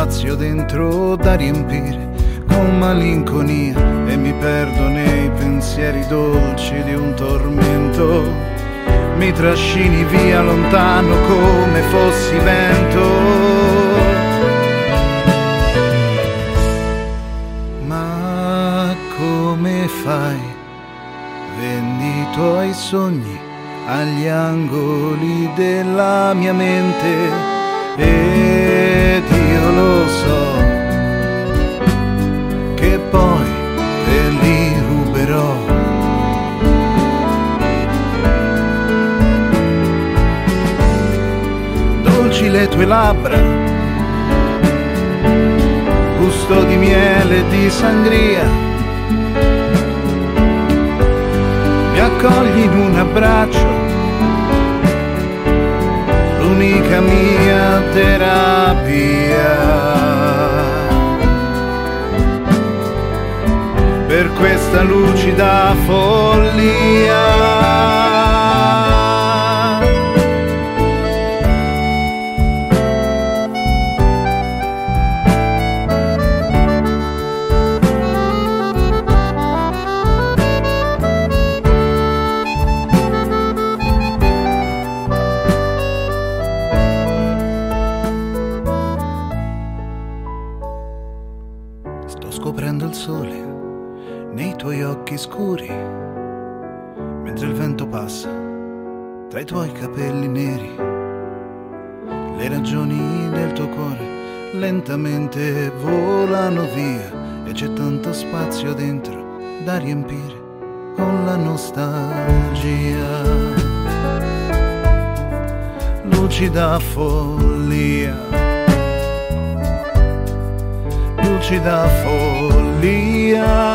spazio dentro da riempire con malinconia e mi perdo nei pensieri dolci di un tormento. Mi trascini via lontano come fossi vento. Ma come fai? Vendi i tuoi sogni agli angoli della mia mente ed tue labbra, gusto di miele e di sangria. Mi accogli in un abbraccio l'unica mia terapia. Per questa lucida follia. Tra i tuoi capelli neri. Le ragioni del tuo cuore lentamente volano via e c'è tanto spazio dentro da riempire con la nostalgia. Lucida follia, lucida follia.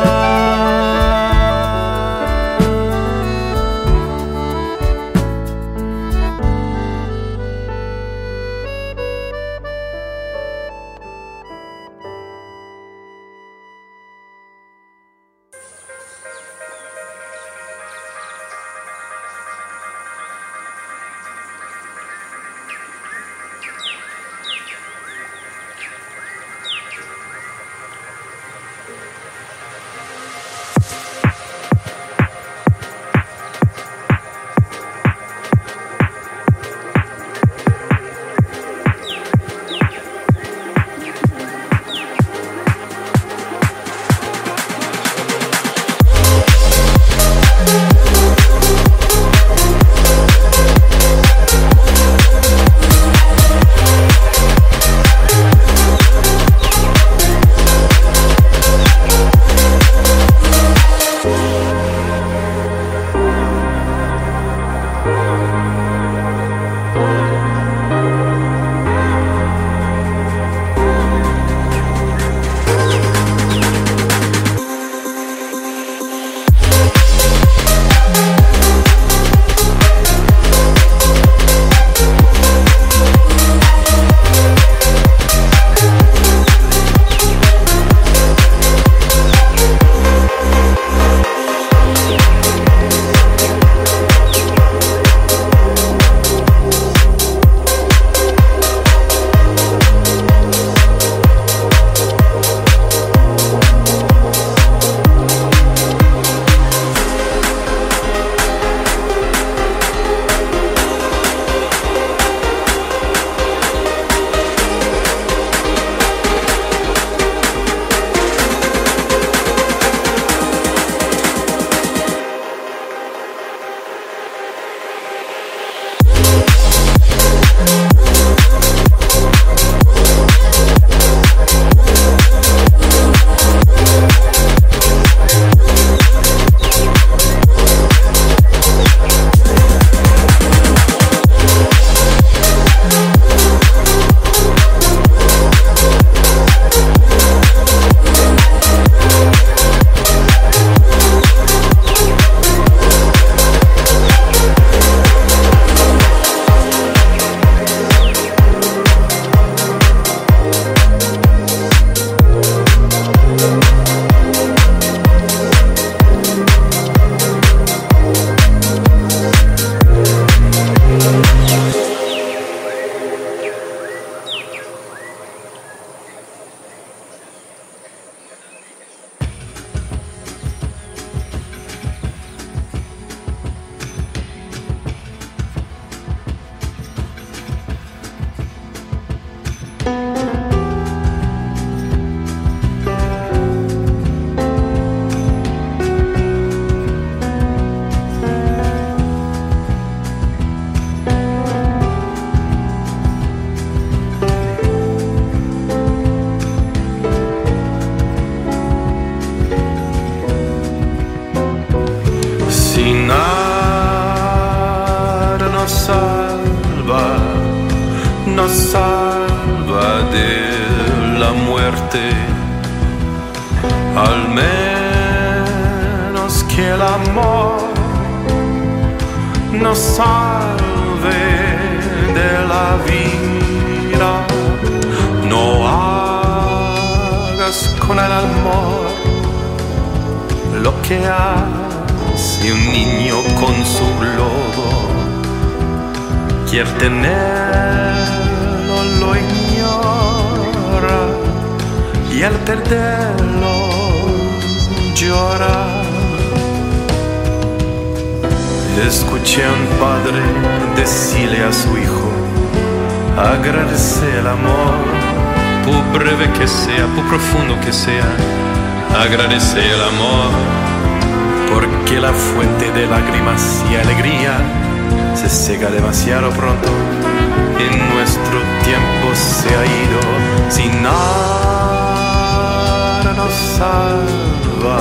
salva,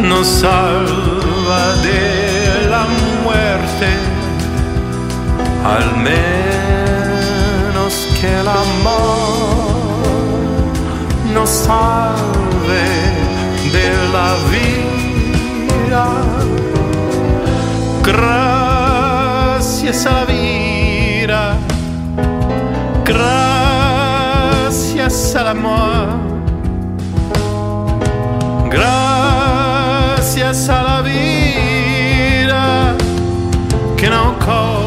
nos salva de la muerte, al menos que el amor nos salve de la vida. Gracias a la vida, gracias al amor. Gracias a la vida que no corre.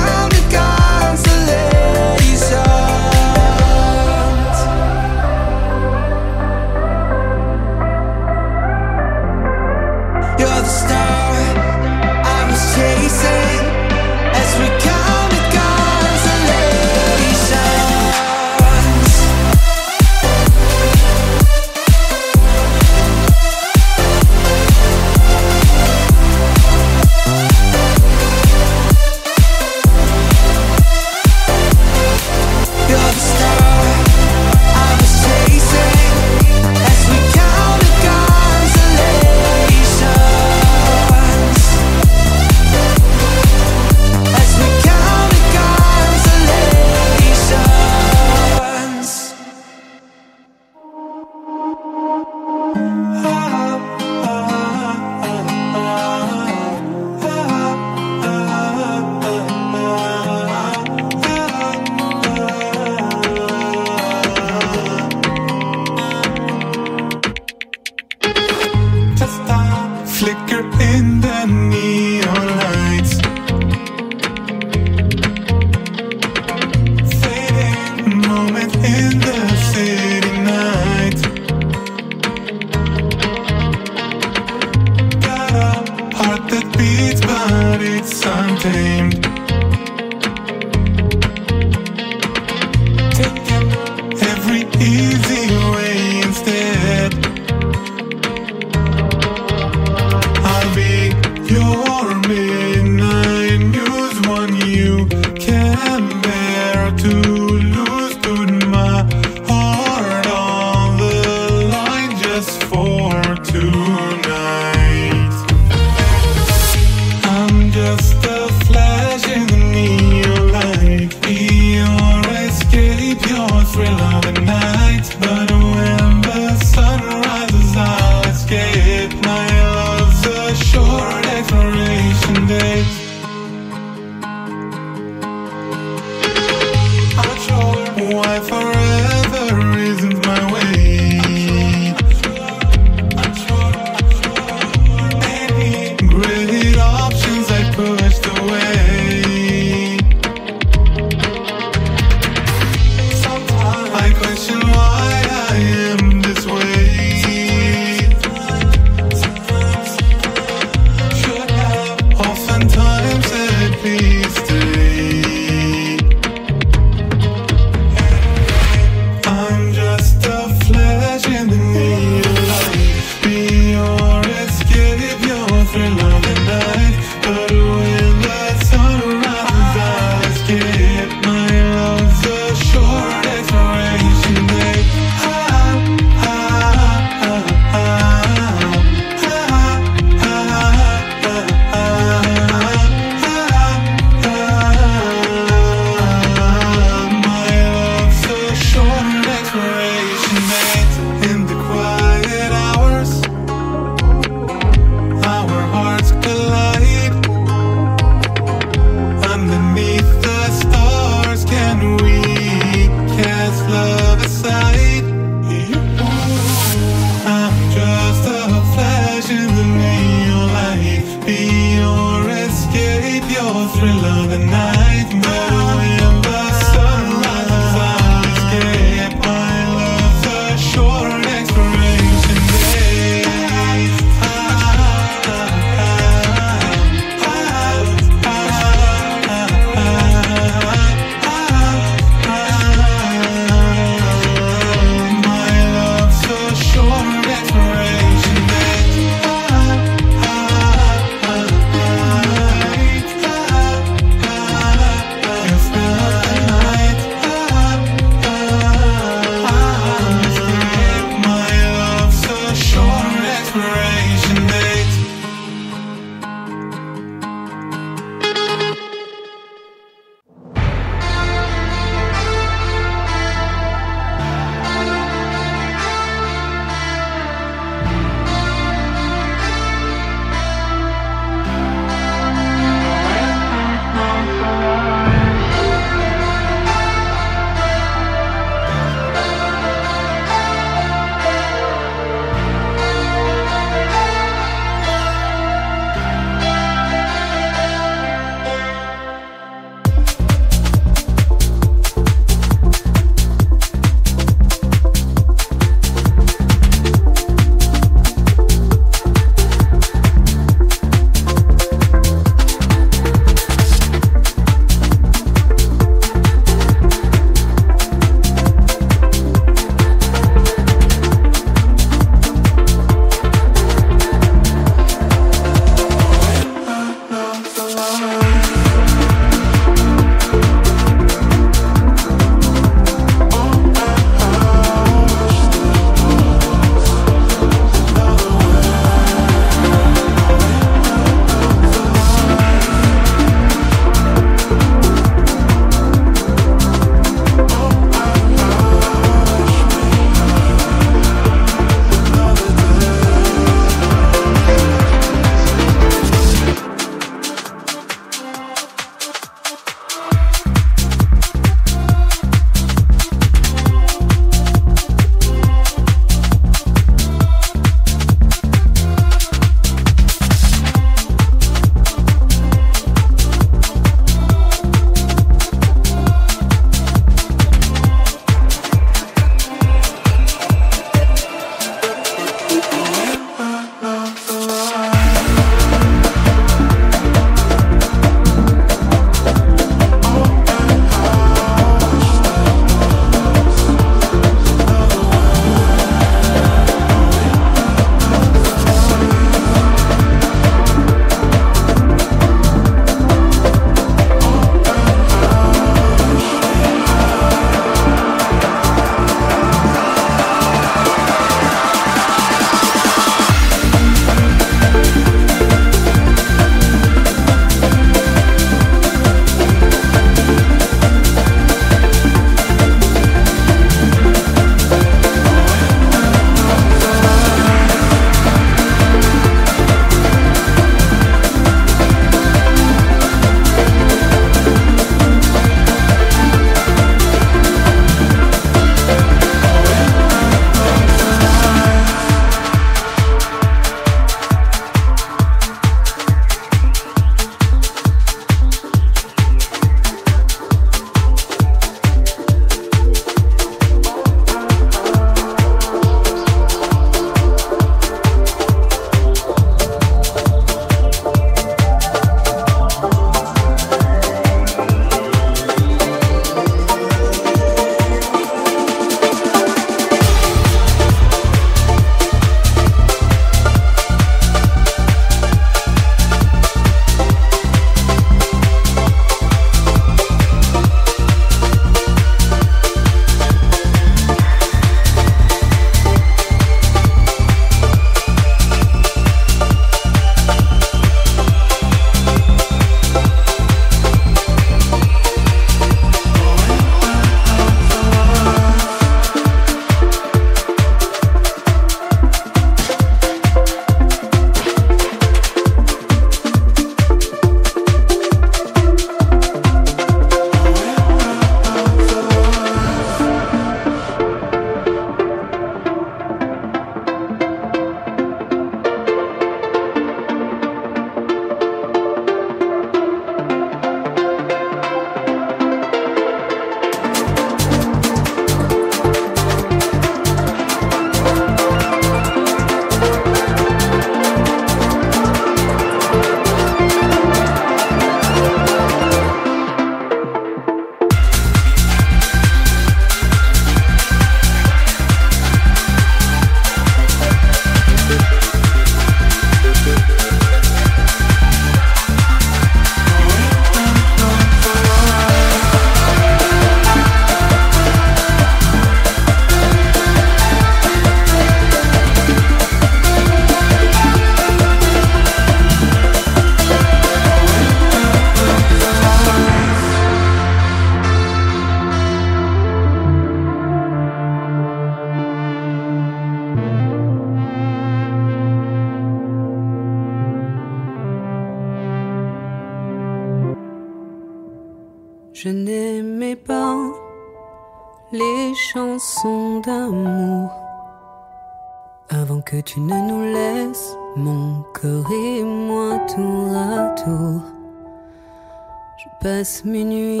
Je passe mes nuits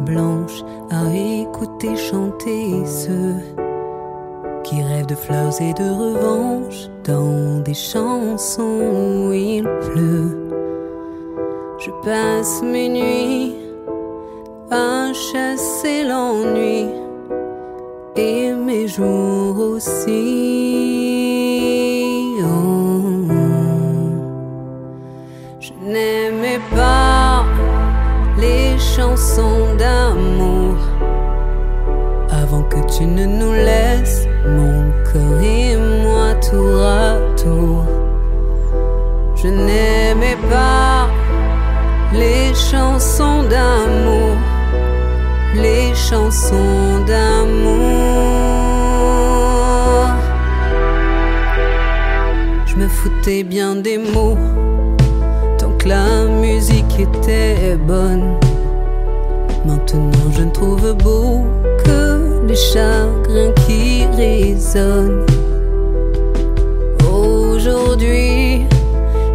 blanches à écouter chanter ceux qui rêvent de fleurs et de revanche dans des chansons où il pleut. Je passe mes nuits à chasser l'ennui et mes jours aussi. D'amour avant que tu ne nous laisses, mon cœur et moi tour à tour. Je n'aimais pas les chansons d'amour, les chansons d'amour. Je me foutais bien des mots, tant que la musique était bonne. Maintenant je ne trouve beau que les chagrins qui résonnent. Aujourd'hui,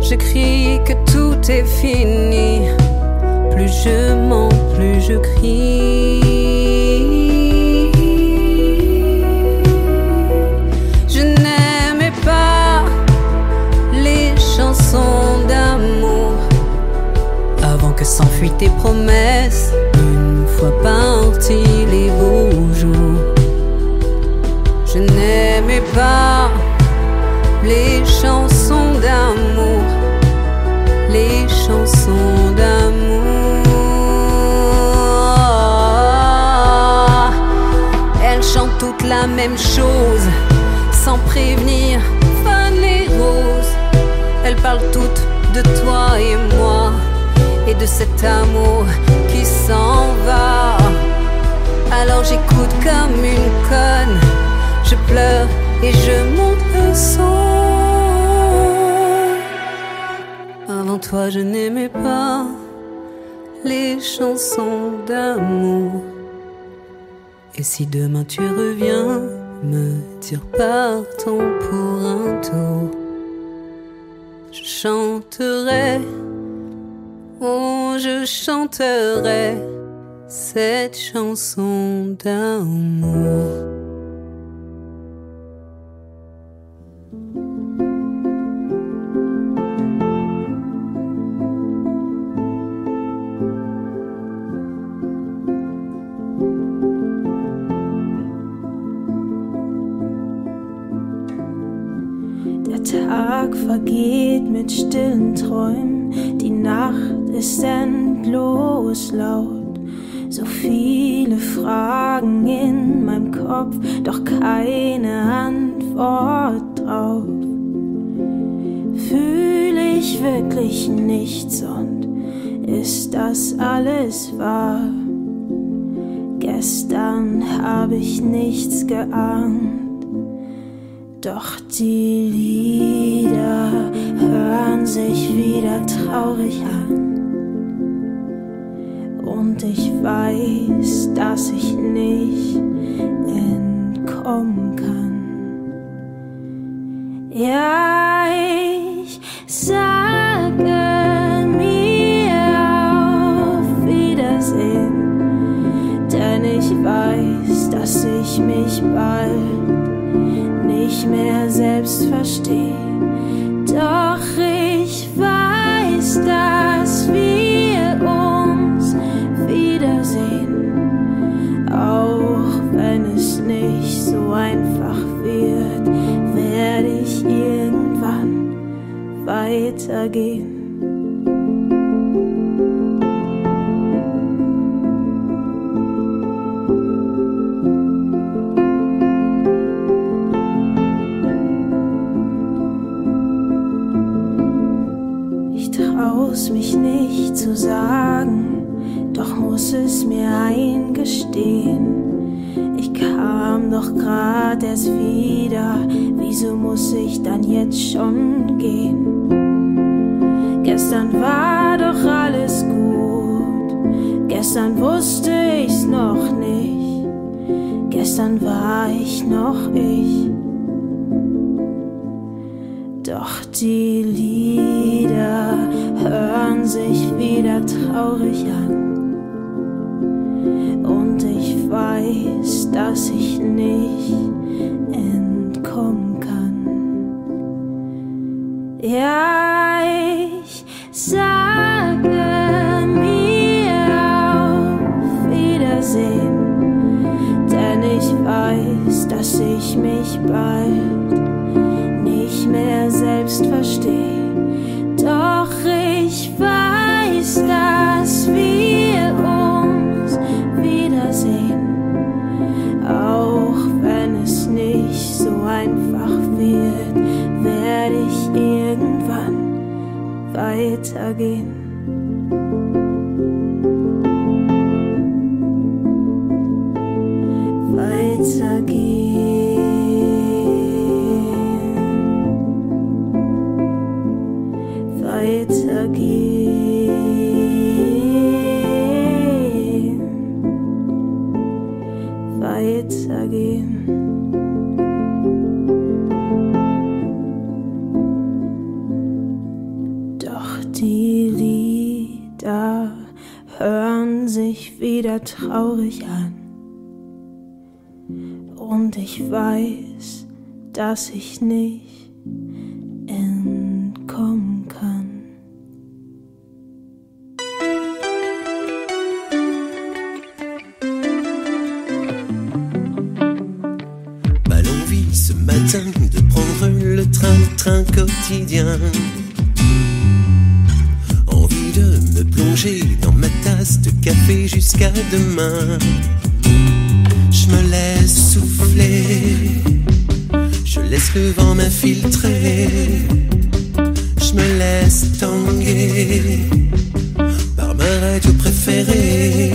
je crie que tout est fini. Plus je mens, plus je crie. Je n'aimais pas les chansons d'amour avant que s'enfuient tes promesses. Fois partis les beaux jours, je n'aimais pas les chansons d'amour, les chansons d'amour. Elles chantent toutes la même chose, sans prévenir, fan et rose. Elles parlent toutes de toi et moi, et de cet amour s'en va. Alors j'écoute comme une conne, je pleure et je monte le son. Avant toi, je n'aimais pas les chansons d'amour. Et si demain tu reviens, me tire partons pour un tour. Je chanterai, oh, je chanterai cette chanson d'amour. Der Tag vergeht mit stillen Träumen, die Nacht ist endlos laut. So viele Fragen in meinem Kopf, doch keine Antwort drauf. Fühle ich wirklich nichts und ist das alles wahr? Gestern habe ich nichts geahnt, doch die Lieder hören sich wieder traurig an. Und ich weiß, dass ich nicht entkommen kann. Ja, ich sage mir auf Wiedersehen, denn ich weiß, dass ich mich bald nicht mehr selbst verstehe. Doch ich weiß, dass weitergehen. Ich trau's mich nicht zu sagen, doch muss es mir eingestehen. Ich kam doch grad erst wieder, wieso muss ich dann jetzt schon gehen? Gestern war doch alles gut, Gestern wusste ich's noch nicht, gestern war ich noch ich. Doch die Lieder hören sich wieder traurig an. Und ich weiß, dass ich nicht bald nicht mehr selbst verstehe. Doch ich weiß, dass wir uns wiedersehen, auch wenn es nicht so einfach wird, werde ich irgendwann weitergehen. Wieder traurig an. Und ich weiß, dass ich nicht entkommen kann. Mal envie ce matin de prendre le train-train quotidien. Café jusqu'à demain. Je me laisse souffler, je laisse le vent m'infiltrer. Je me laisse tanguer par ma radio préférée.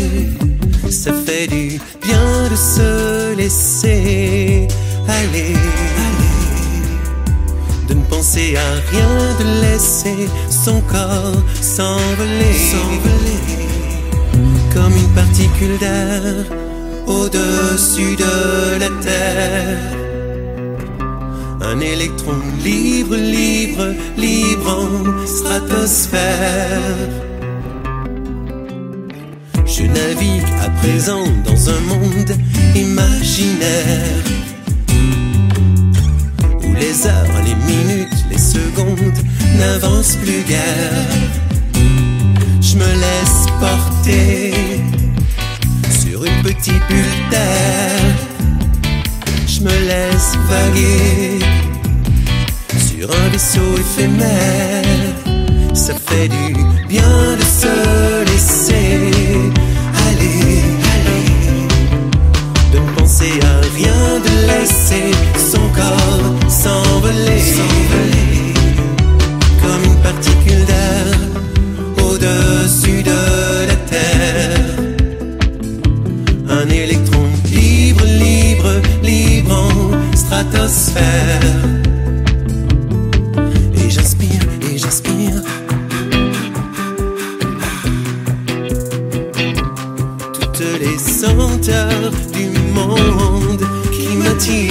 Ça fait du bien de se laisser aller, de ne penser à rien, de laisser son corps s'envoler, comme une particule d'air au-dessus de la terre. Un électron libre, libre, libre en stratosphère. Je navigue à présent dans un monde imaginaire où les heures, les minutes, les secondes n'avancent plus guère. Je me laisse sur une petite bulle d'air. Je me laisse vaguer sur un vaisseau éphémère. Ça fait du bien de se laisser aller, aller, de ne penser à rien, de laisser son corps s'envoler comme une particule d'air au-dessus de la terre. Un électron libre, libre, libre en stratosphère. Et j'inspire, et j'inspire. Toutes les senteurs du monde qui m'attirent.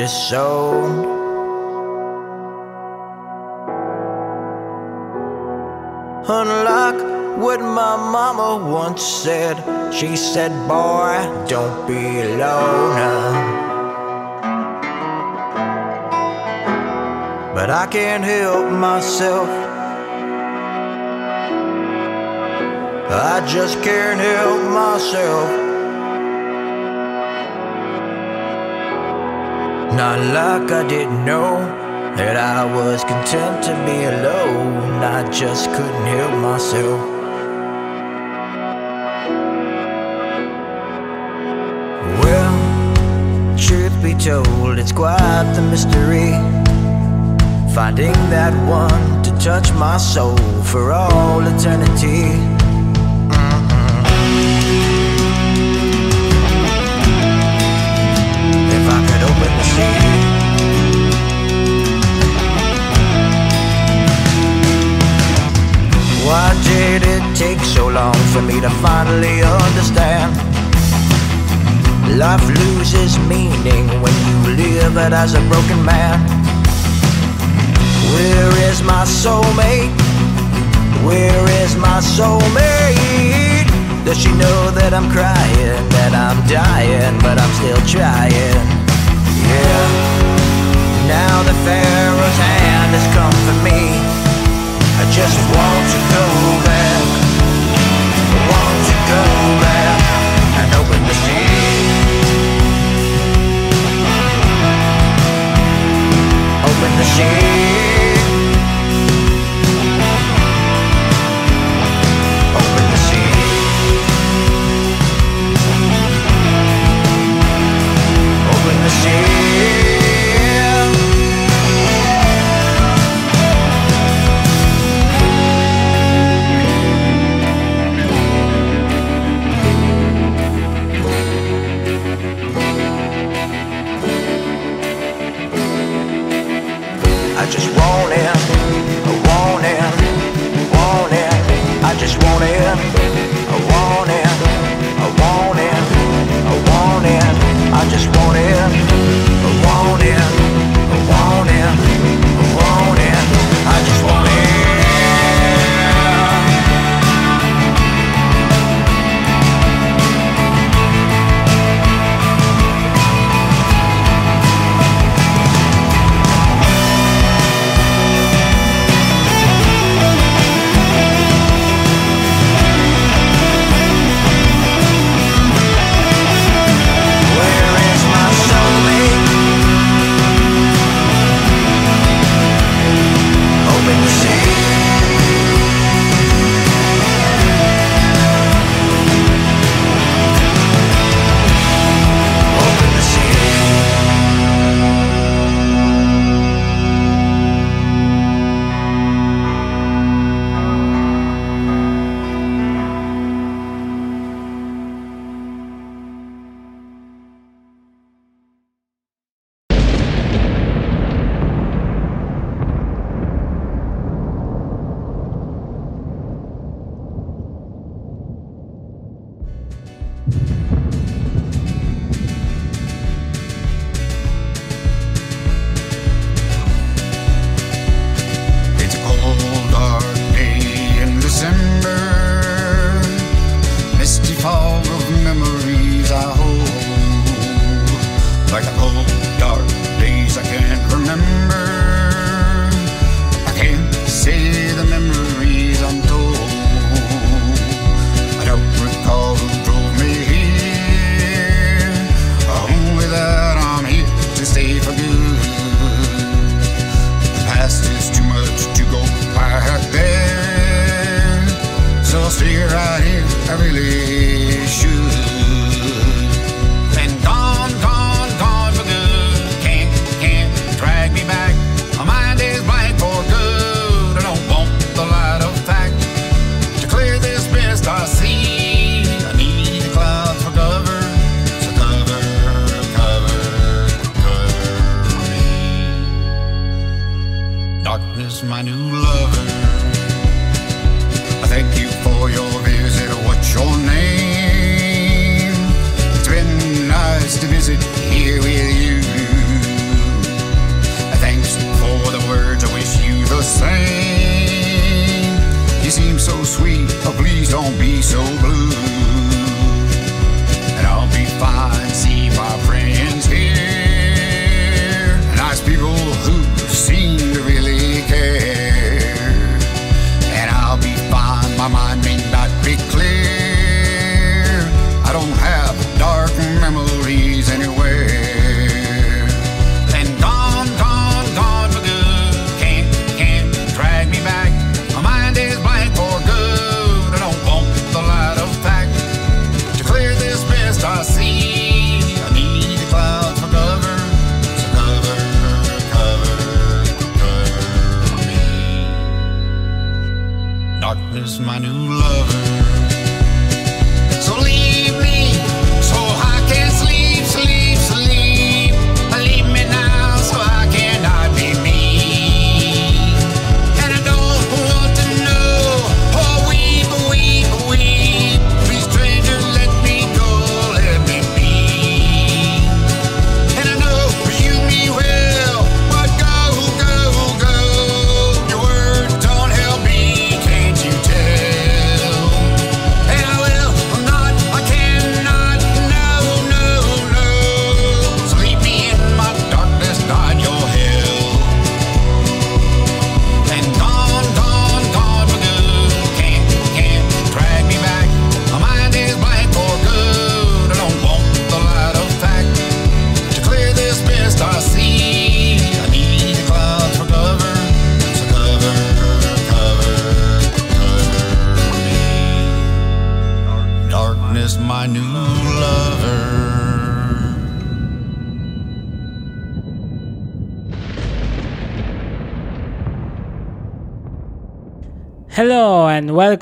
Living disowned. Unlike what my mama once said, she said, Boy, don't be a loner. But I can't help myself. I just can't help myself. Not like I didn't know that I was content to be alone. I just couldn't help myself. Well, truth be told, it's quite the mystery. Finding that one to touch my soul for all eternity. Did it take so long for me to finally understand? Life loses meaning when you live it as a broken man. Where is my soulmate? Where is my soulmate? Does she know that I'm crying, that I'm dying, but I'm still trying? Yeah. Now the Pharaoh's hand has come for me. I just want to go back. Want to go back and open the. Open the.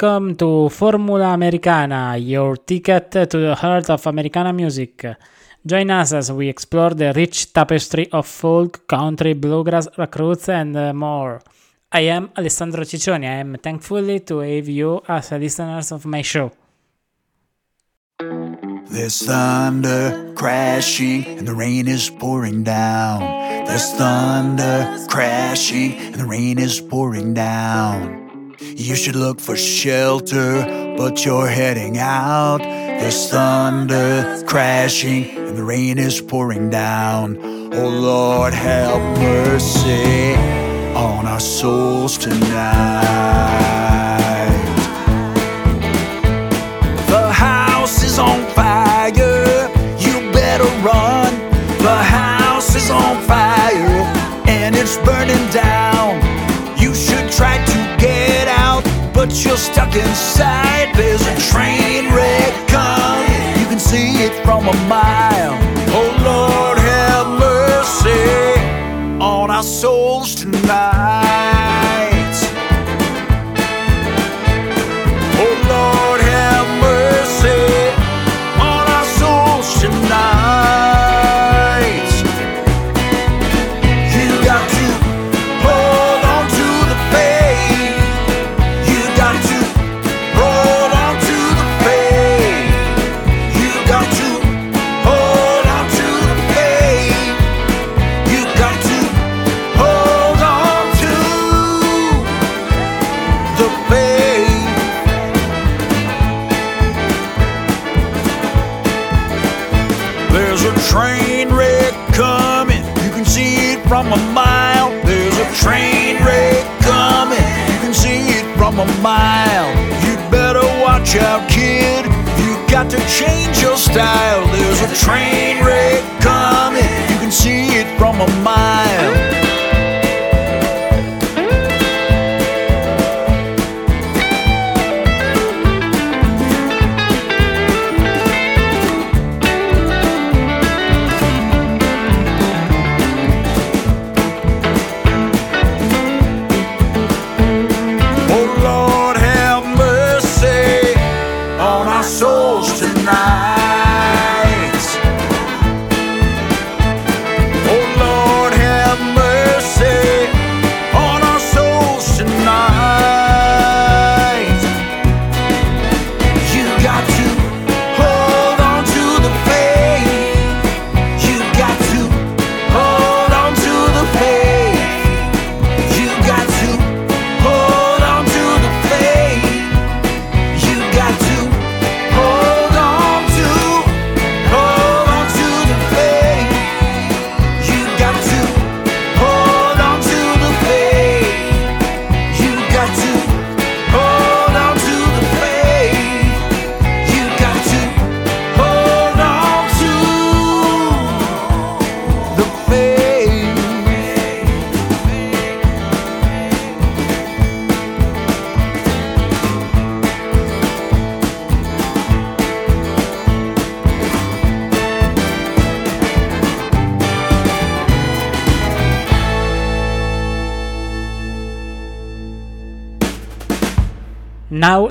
Welcome to Formula Americana, your ticket to the heart of Americana music. Join us as we explore the rich tapestry of folk, country, bluegrass, roots, and uh, more. I am Alessandro Ciccioni. I am thankfully to have you as listeners of my show. There's thunder crashing and the rain is pouring down. There's thunder crashing and the rain is pouring down. You should look for shelter, but you're heading out. There's thunder crashing and the rain is pouring down. Oh Lord, have mercy on our souls tonight. The house is on fire, you better run. The house is on fire and it's burning down. But you're stuck inside. There's a train wreck coming, you can see it from a mile. Oh Lord, have mercy on our souls tonight. From a mile. You'd better watch out, kid. You got to change your style. There's a train wreck coming. You can see it from a mile.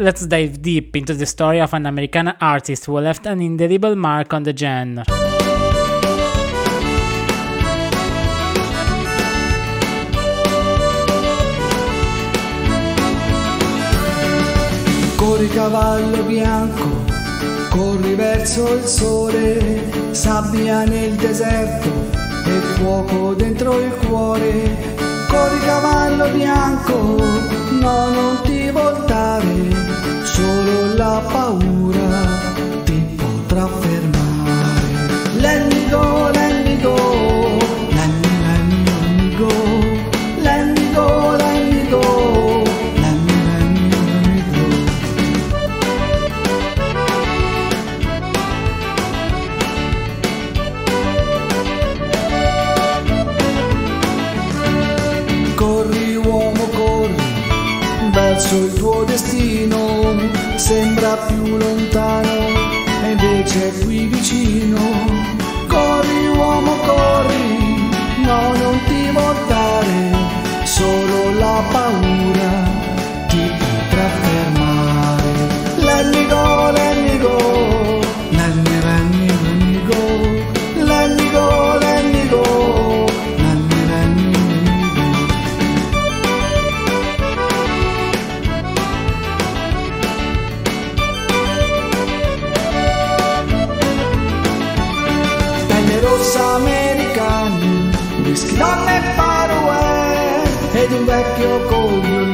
let's dive deep into the story of an American artist who left an indelible mark on the genre. Corri cavallo bianco, corri verso il sole, sabbia nel deserto e fuoco dentro il cuore. Corri cavallo bianco, no non ti rimontare, solo la paura ti potrà fermare. Let me go, let me go. verso il tuo destino sembra più lontano e invece è qui vicino. Corri uomo, corri, no non ti voltare, solo la paura back your gold.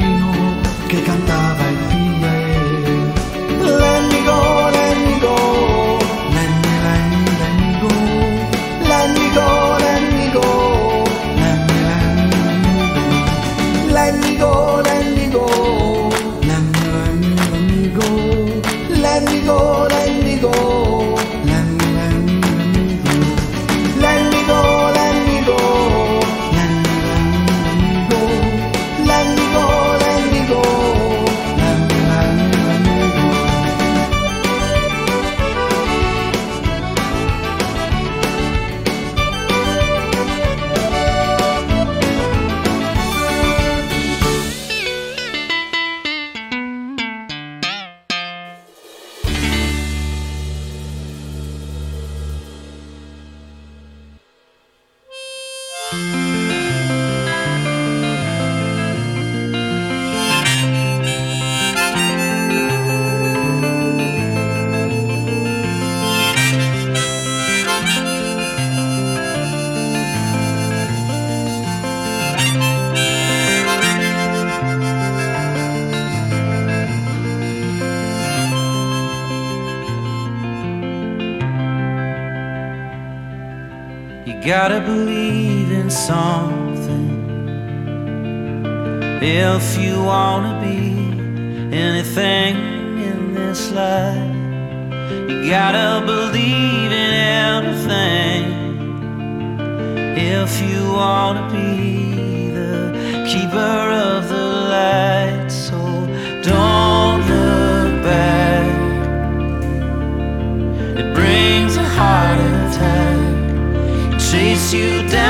you down.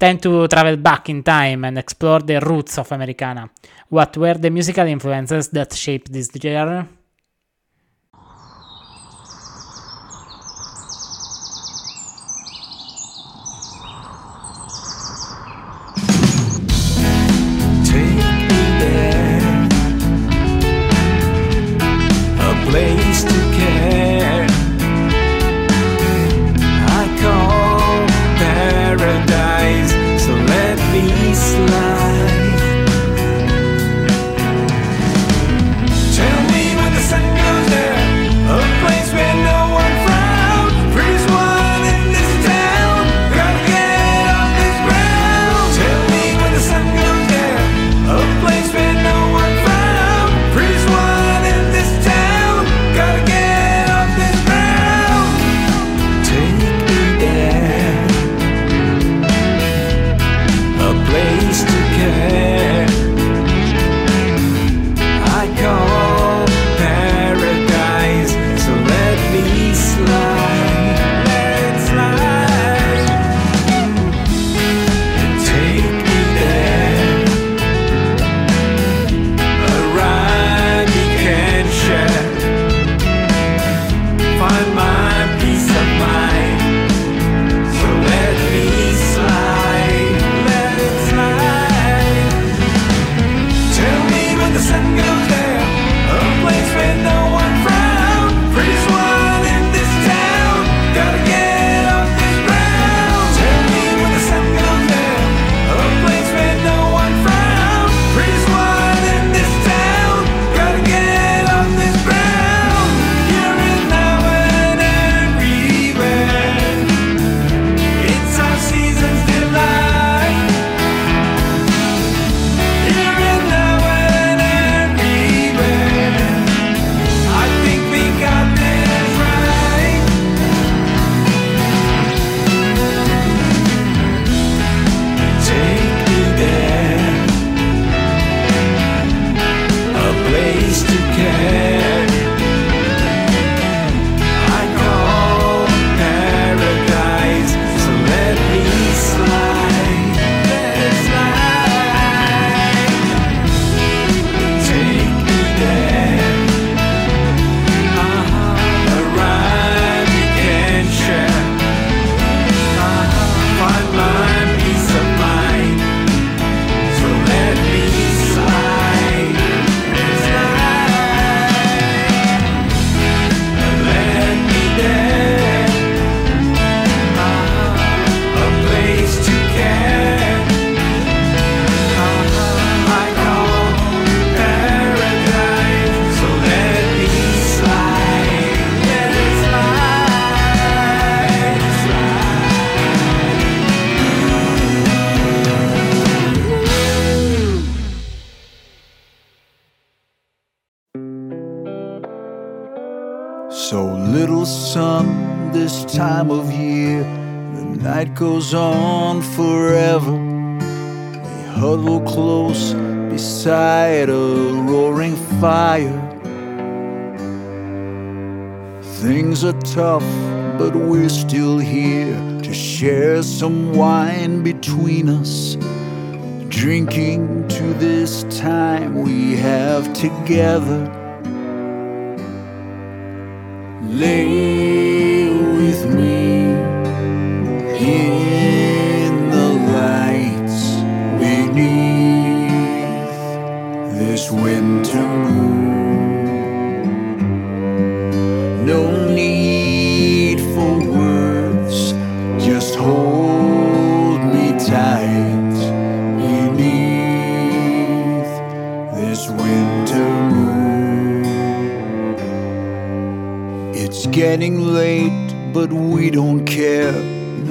tend to travel back in time and explore the roots of Americana. What were the musical influences that shaped this genre? tough, but we're still here to share some wine between us. Drinking to this time we have together. Lay with me in the lights beneath this winter moon. Getting late, but we don't care.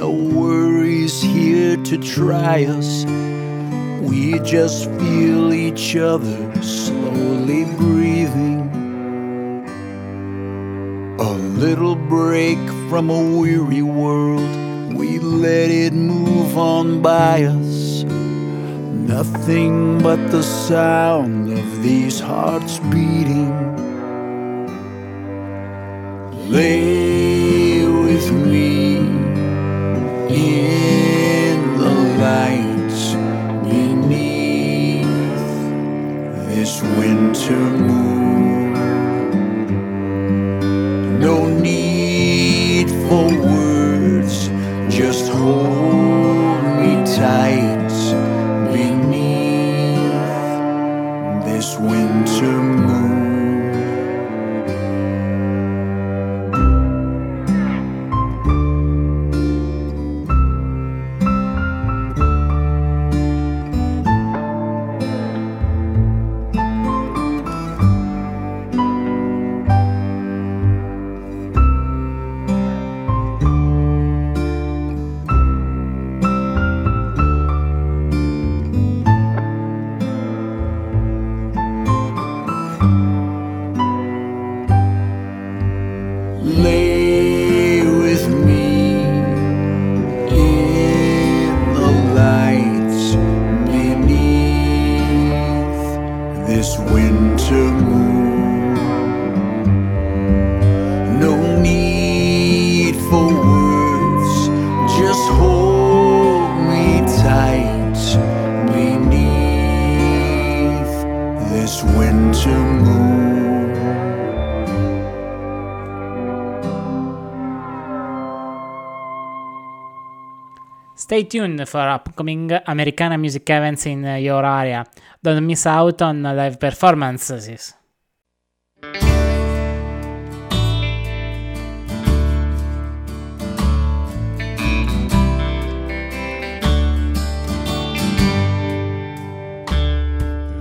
No worries here to try us. We just feel each other slowly breathing. A little break from a weary world. We let it move on by us. Nothing but the sound of these hearts beating. Lay with me in the lights beneath this winter Stay tuned for upcoming Americana music events in your area. Don't miss out on live performances.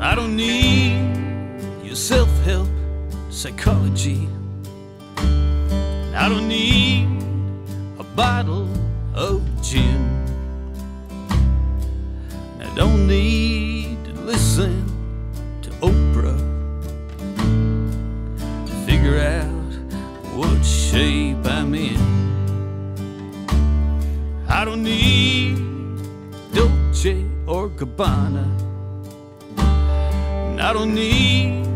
I don't need your self help psychology. I don't need a bottle of gin. Don't need to listen to Oprah to figure out what shape I'm in. I don't need Dolce or Gabbana. And I don't need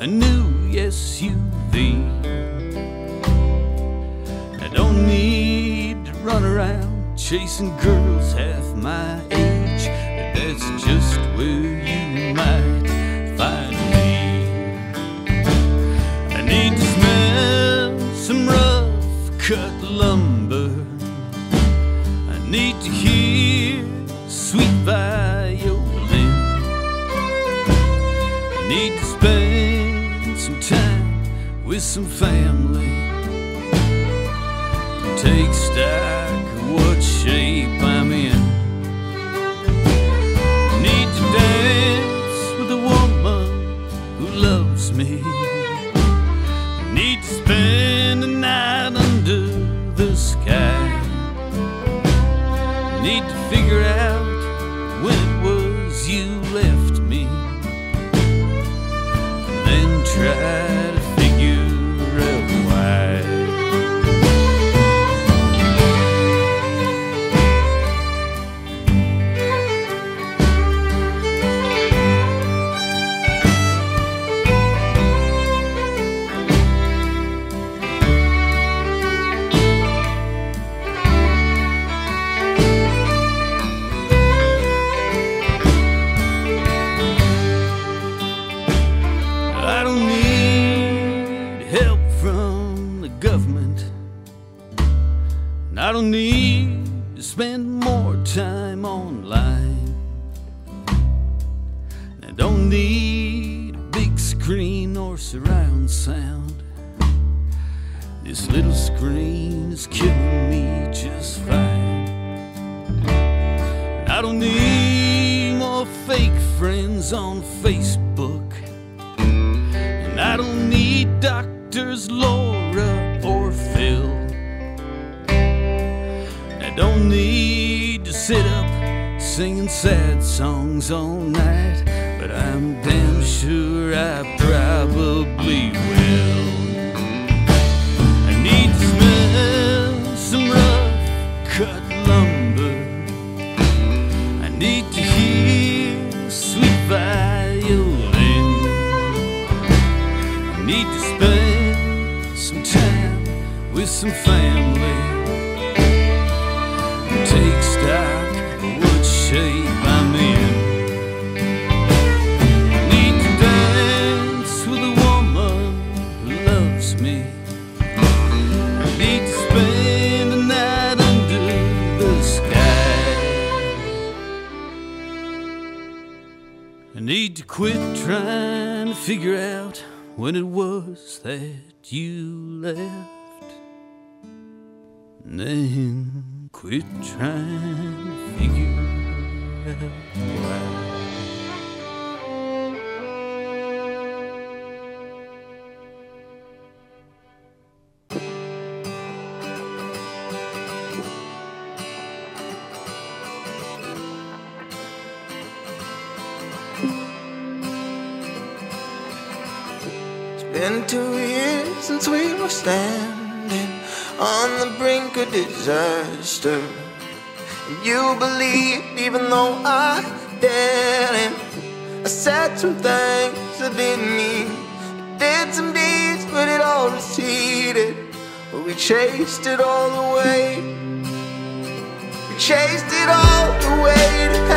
a new SUV. I don't need to run around chasing girls half my age. That's just where you might find me. I need to smell some rough cut lumber. I need to hear sweet violin. I need to spend some time with some family. Take stock of what shape me. Need to spend the night under the sky. Need to figure out don't need to spend more time online. I don't need a big screen or surround sound. This little screen is killing me just fine. I don't need more fake friends on Facebook. Sad songs all night, but I'm damn sure I probably will. I need to smell some rough cut lumber. I need to hear sweet violin. I need to spend some time with some family. To quit trying to figure out when it was that you left. And then quit trying to figure out why. Standing on the brink of disaster. You believed, even though I didn't. I said some things I didn't mean. Did some deeds, but it all receded. We chased it all away. We chased it all the way to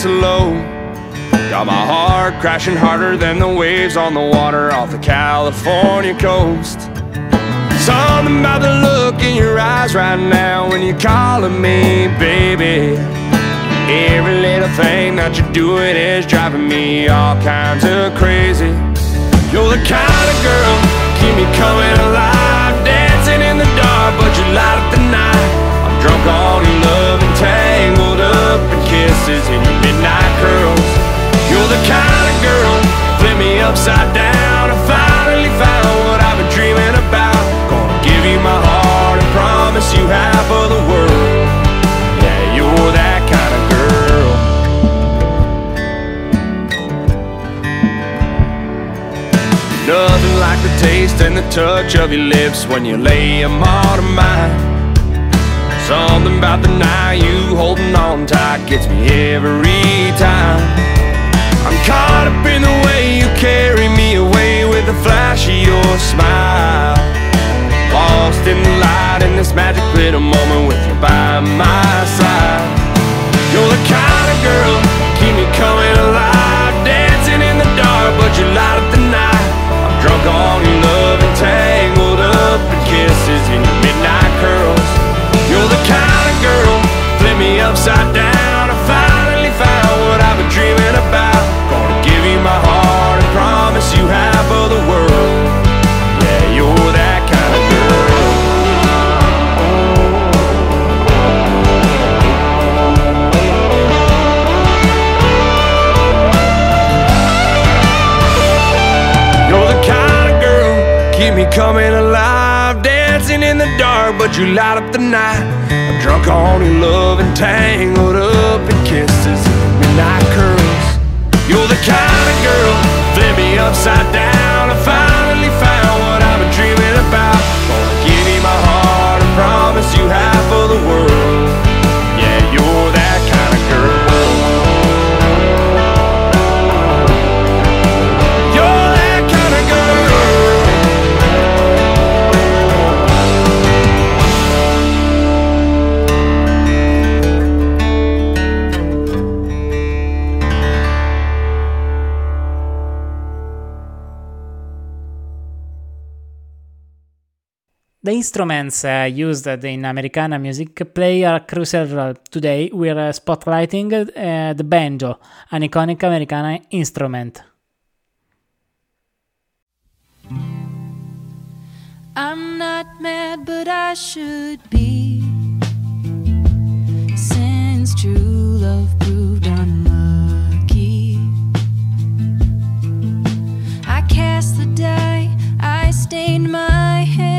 sets low. Got my heart crashing harder than the waves on the water off the California coast. Something about the look in your eyes right now when you're calling me, baby. Every little thing that you're doing is driving me all kinds of crazy. You're the kind of girl keep me coming alive, dancing in the dark, but you light kind of girl flip me upside down. I finally found what I've been dreaming about. Gonna give you my heart and promise you half of the world. Yeah, you're that kind of girl. Nothing like the taste and the touch of your lips when you lay them all to mine. Something about the night you holding on tight gets me every time. Caught up in the way you carry me away with the flash of your smile. Lost in the light in this magic little moment with you by my coming alive, dancing in the dark, but you light up the night. I'm drunk on your love and tangled up in kisses, midnight curls. You're the kind of girl flip me upside down. Instruments uh, used in Americana music play a crucial. Today we are spotlighting uh, the banjo, an iconic Americana instrument. I'm not mad, but I should be. Since true love proved unlucky, I cast the die, I stained my hands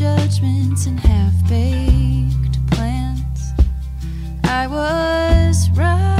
judgments and half baked plans. I was right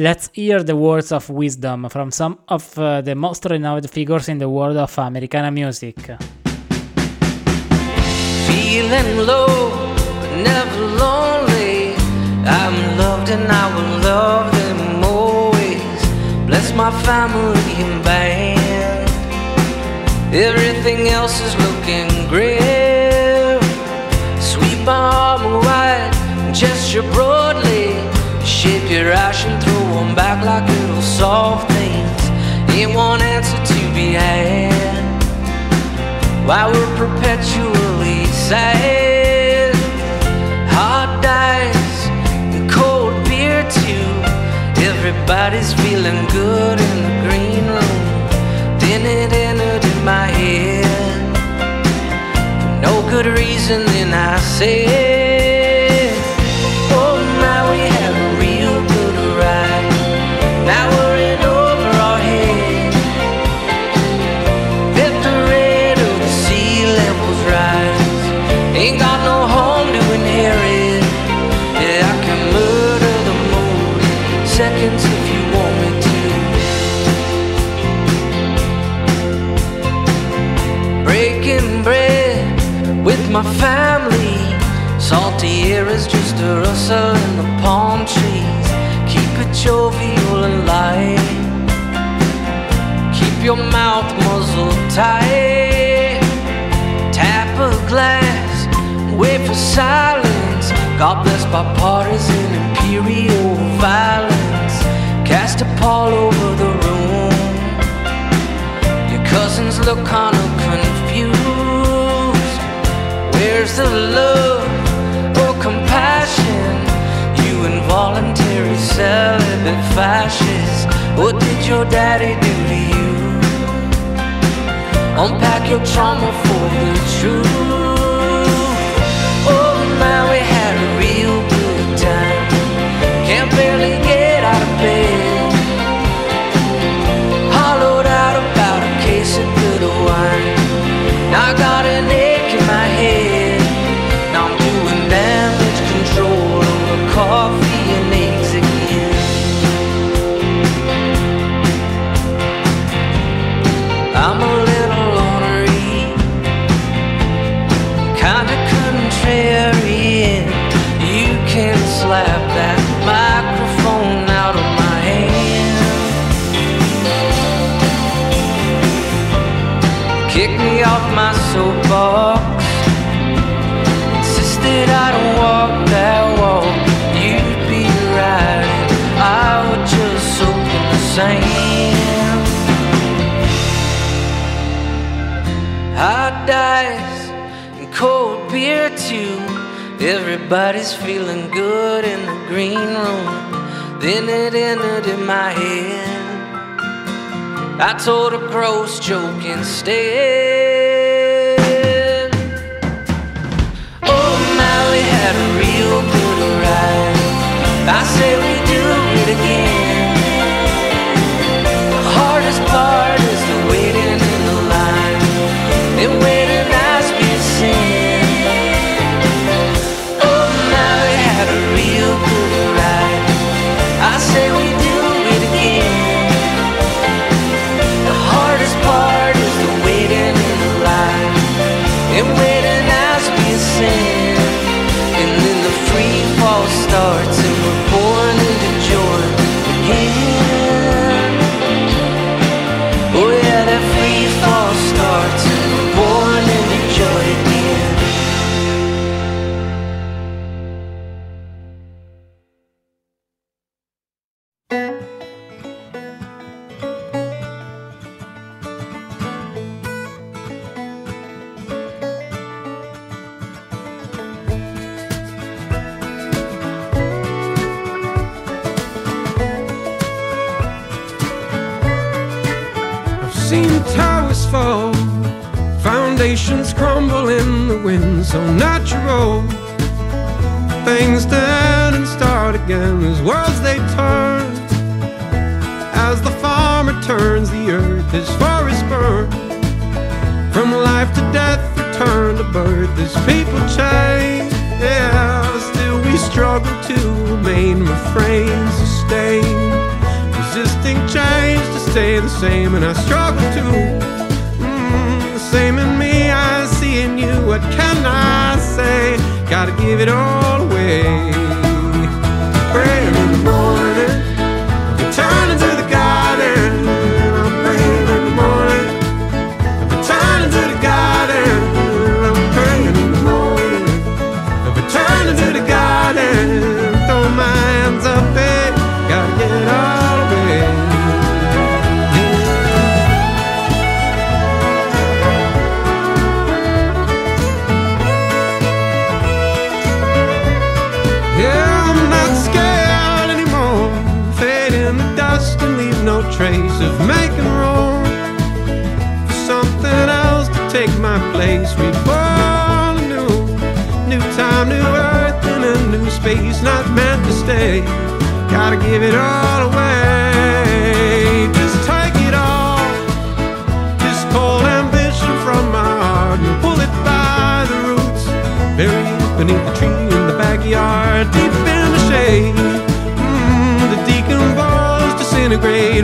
Let's hear the words of wisdom from some of uh, the most renowned figures in the world of Americana music. Feeling low, never lonely. I'm loved and I will love them always. Bless my family and band. Everything else is looking great. Sweep my arm wide, gesture broadly. Shape your ash and throw them back like little soft things. Ain't one answer to be had. While we're perpetually sad. Hot dice and cold beer too. Everybody's feeling good in the green room. Then it entered in my head. For no good reason, then I said, my family. Salty air is just a rustle in the palm trees. Keep it jovial and light. Keep your mouth muzzled tight. Tap a glass, wait for silence. God bless bipartisan imperial violence. Cast a pall over the room. Your cousins look of confused. Where's the love or compassion? You involuntary celibate fascist. What did your daddy do to you? Unpack your trauma for the truth. Oh, now we had a real good time. Sand. Hot dice and cold beer too. Everybody's feeling good in the green room. Then it entered in my head. I told a gross joke instead. Oh, now had a real good ride. I say we do it again. Hardest waiting in the line. the same, and I struggle to. Mm, the same in me, I see in you. What can I say? Gotta give it all away.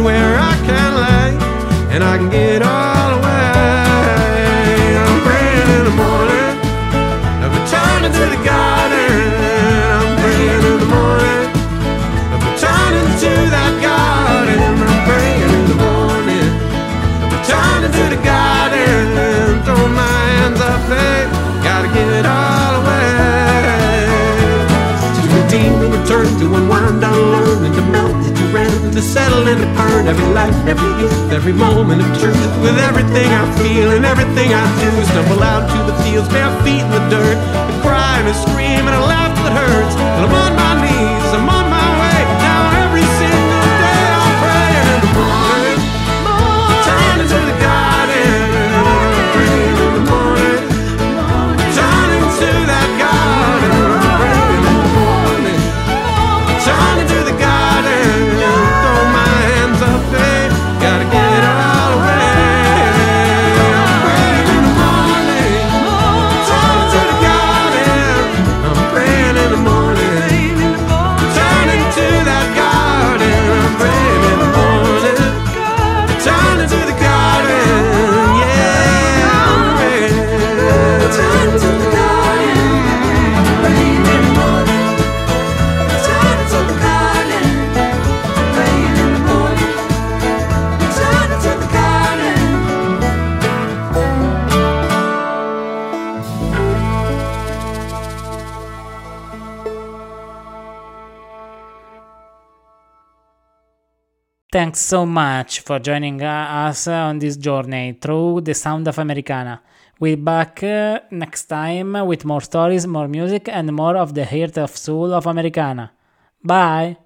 where I settle and burn every life, every youth, every moment of truth. With everything I feel and everything I do, stumble out to the fields, bare feet in the dirt, and cry and a scream and a laugh that hurts. And I'm on my knees. Thanks so much for joining us on this journey through the sound of Americana. We'll back uh, next time with more stories, more music, and more of the heart of soul of Americana. Bye!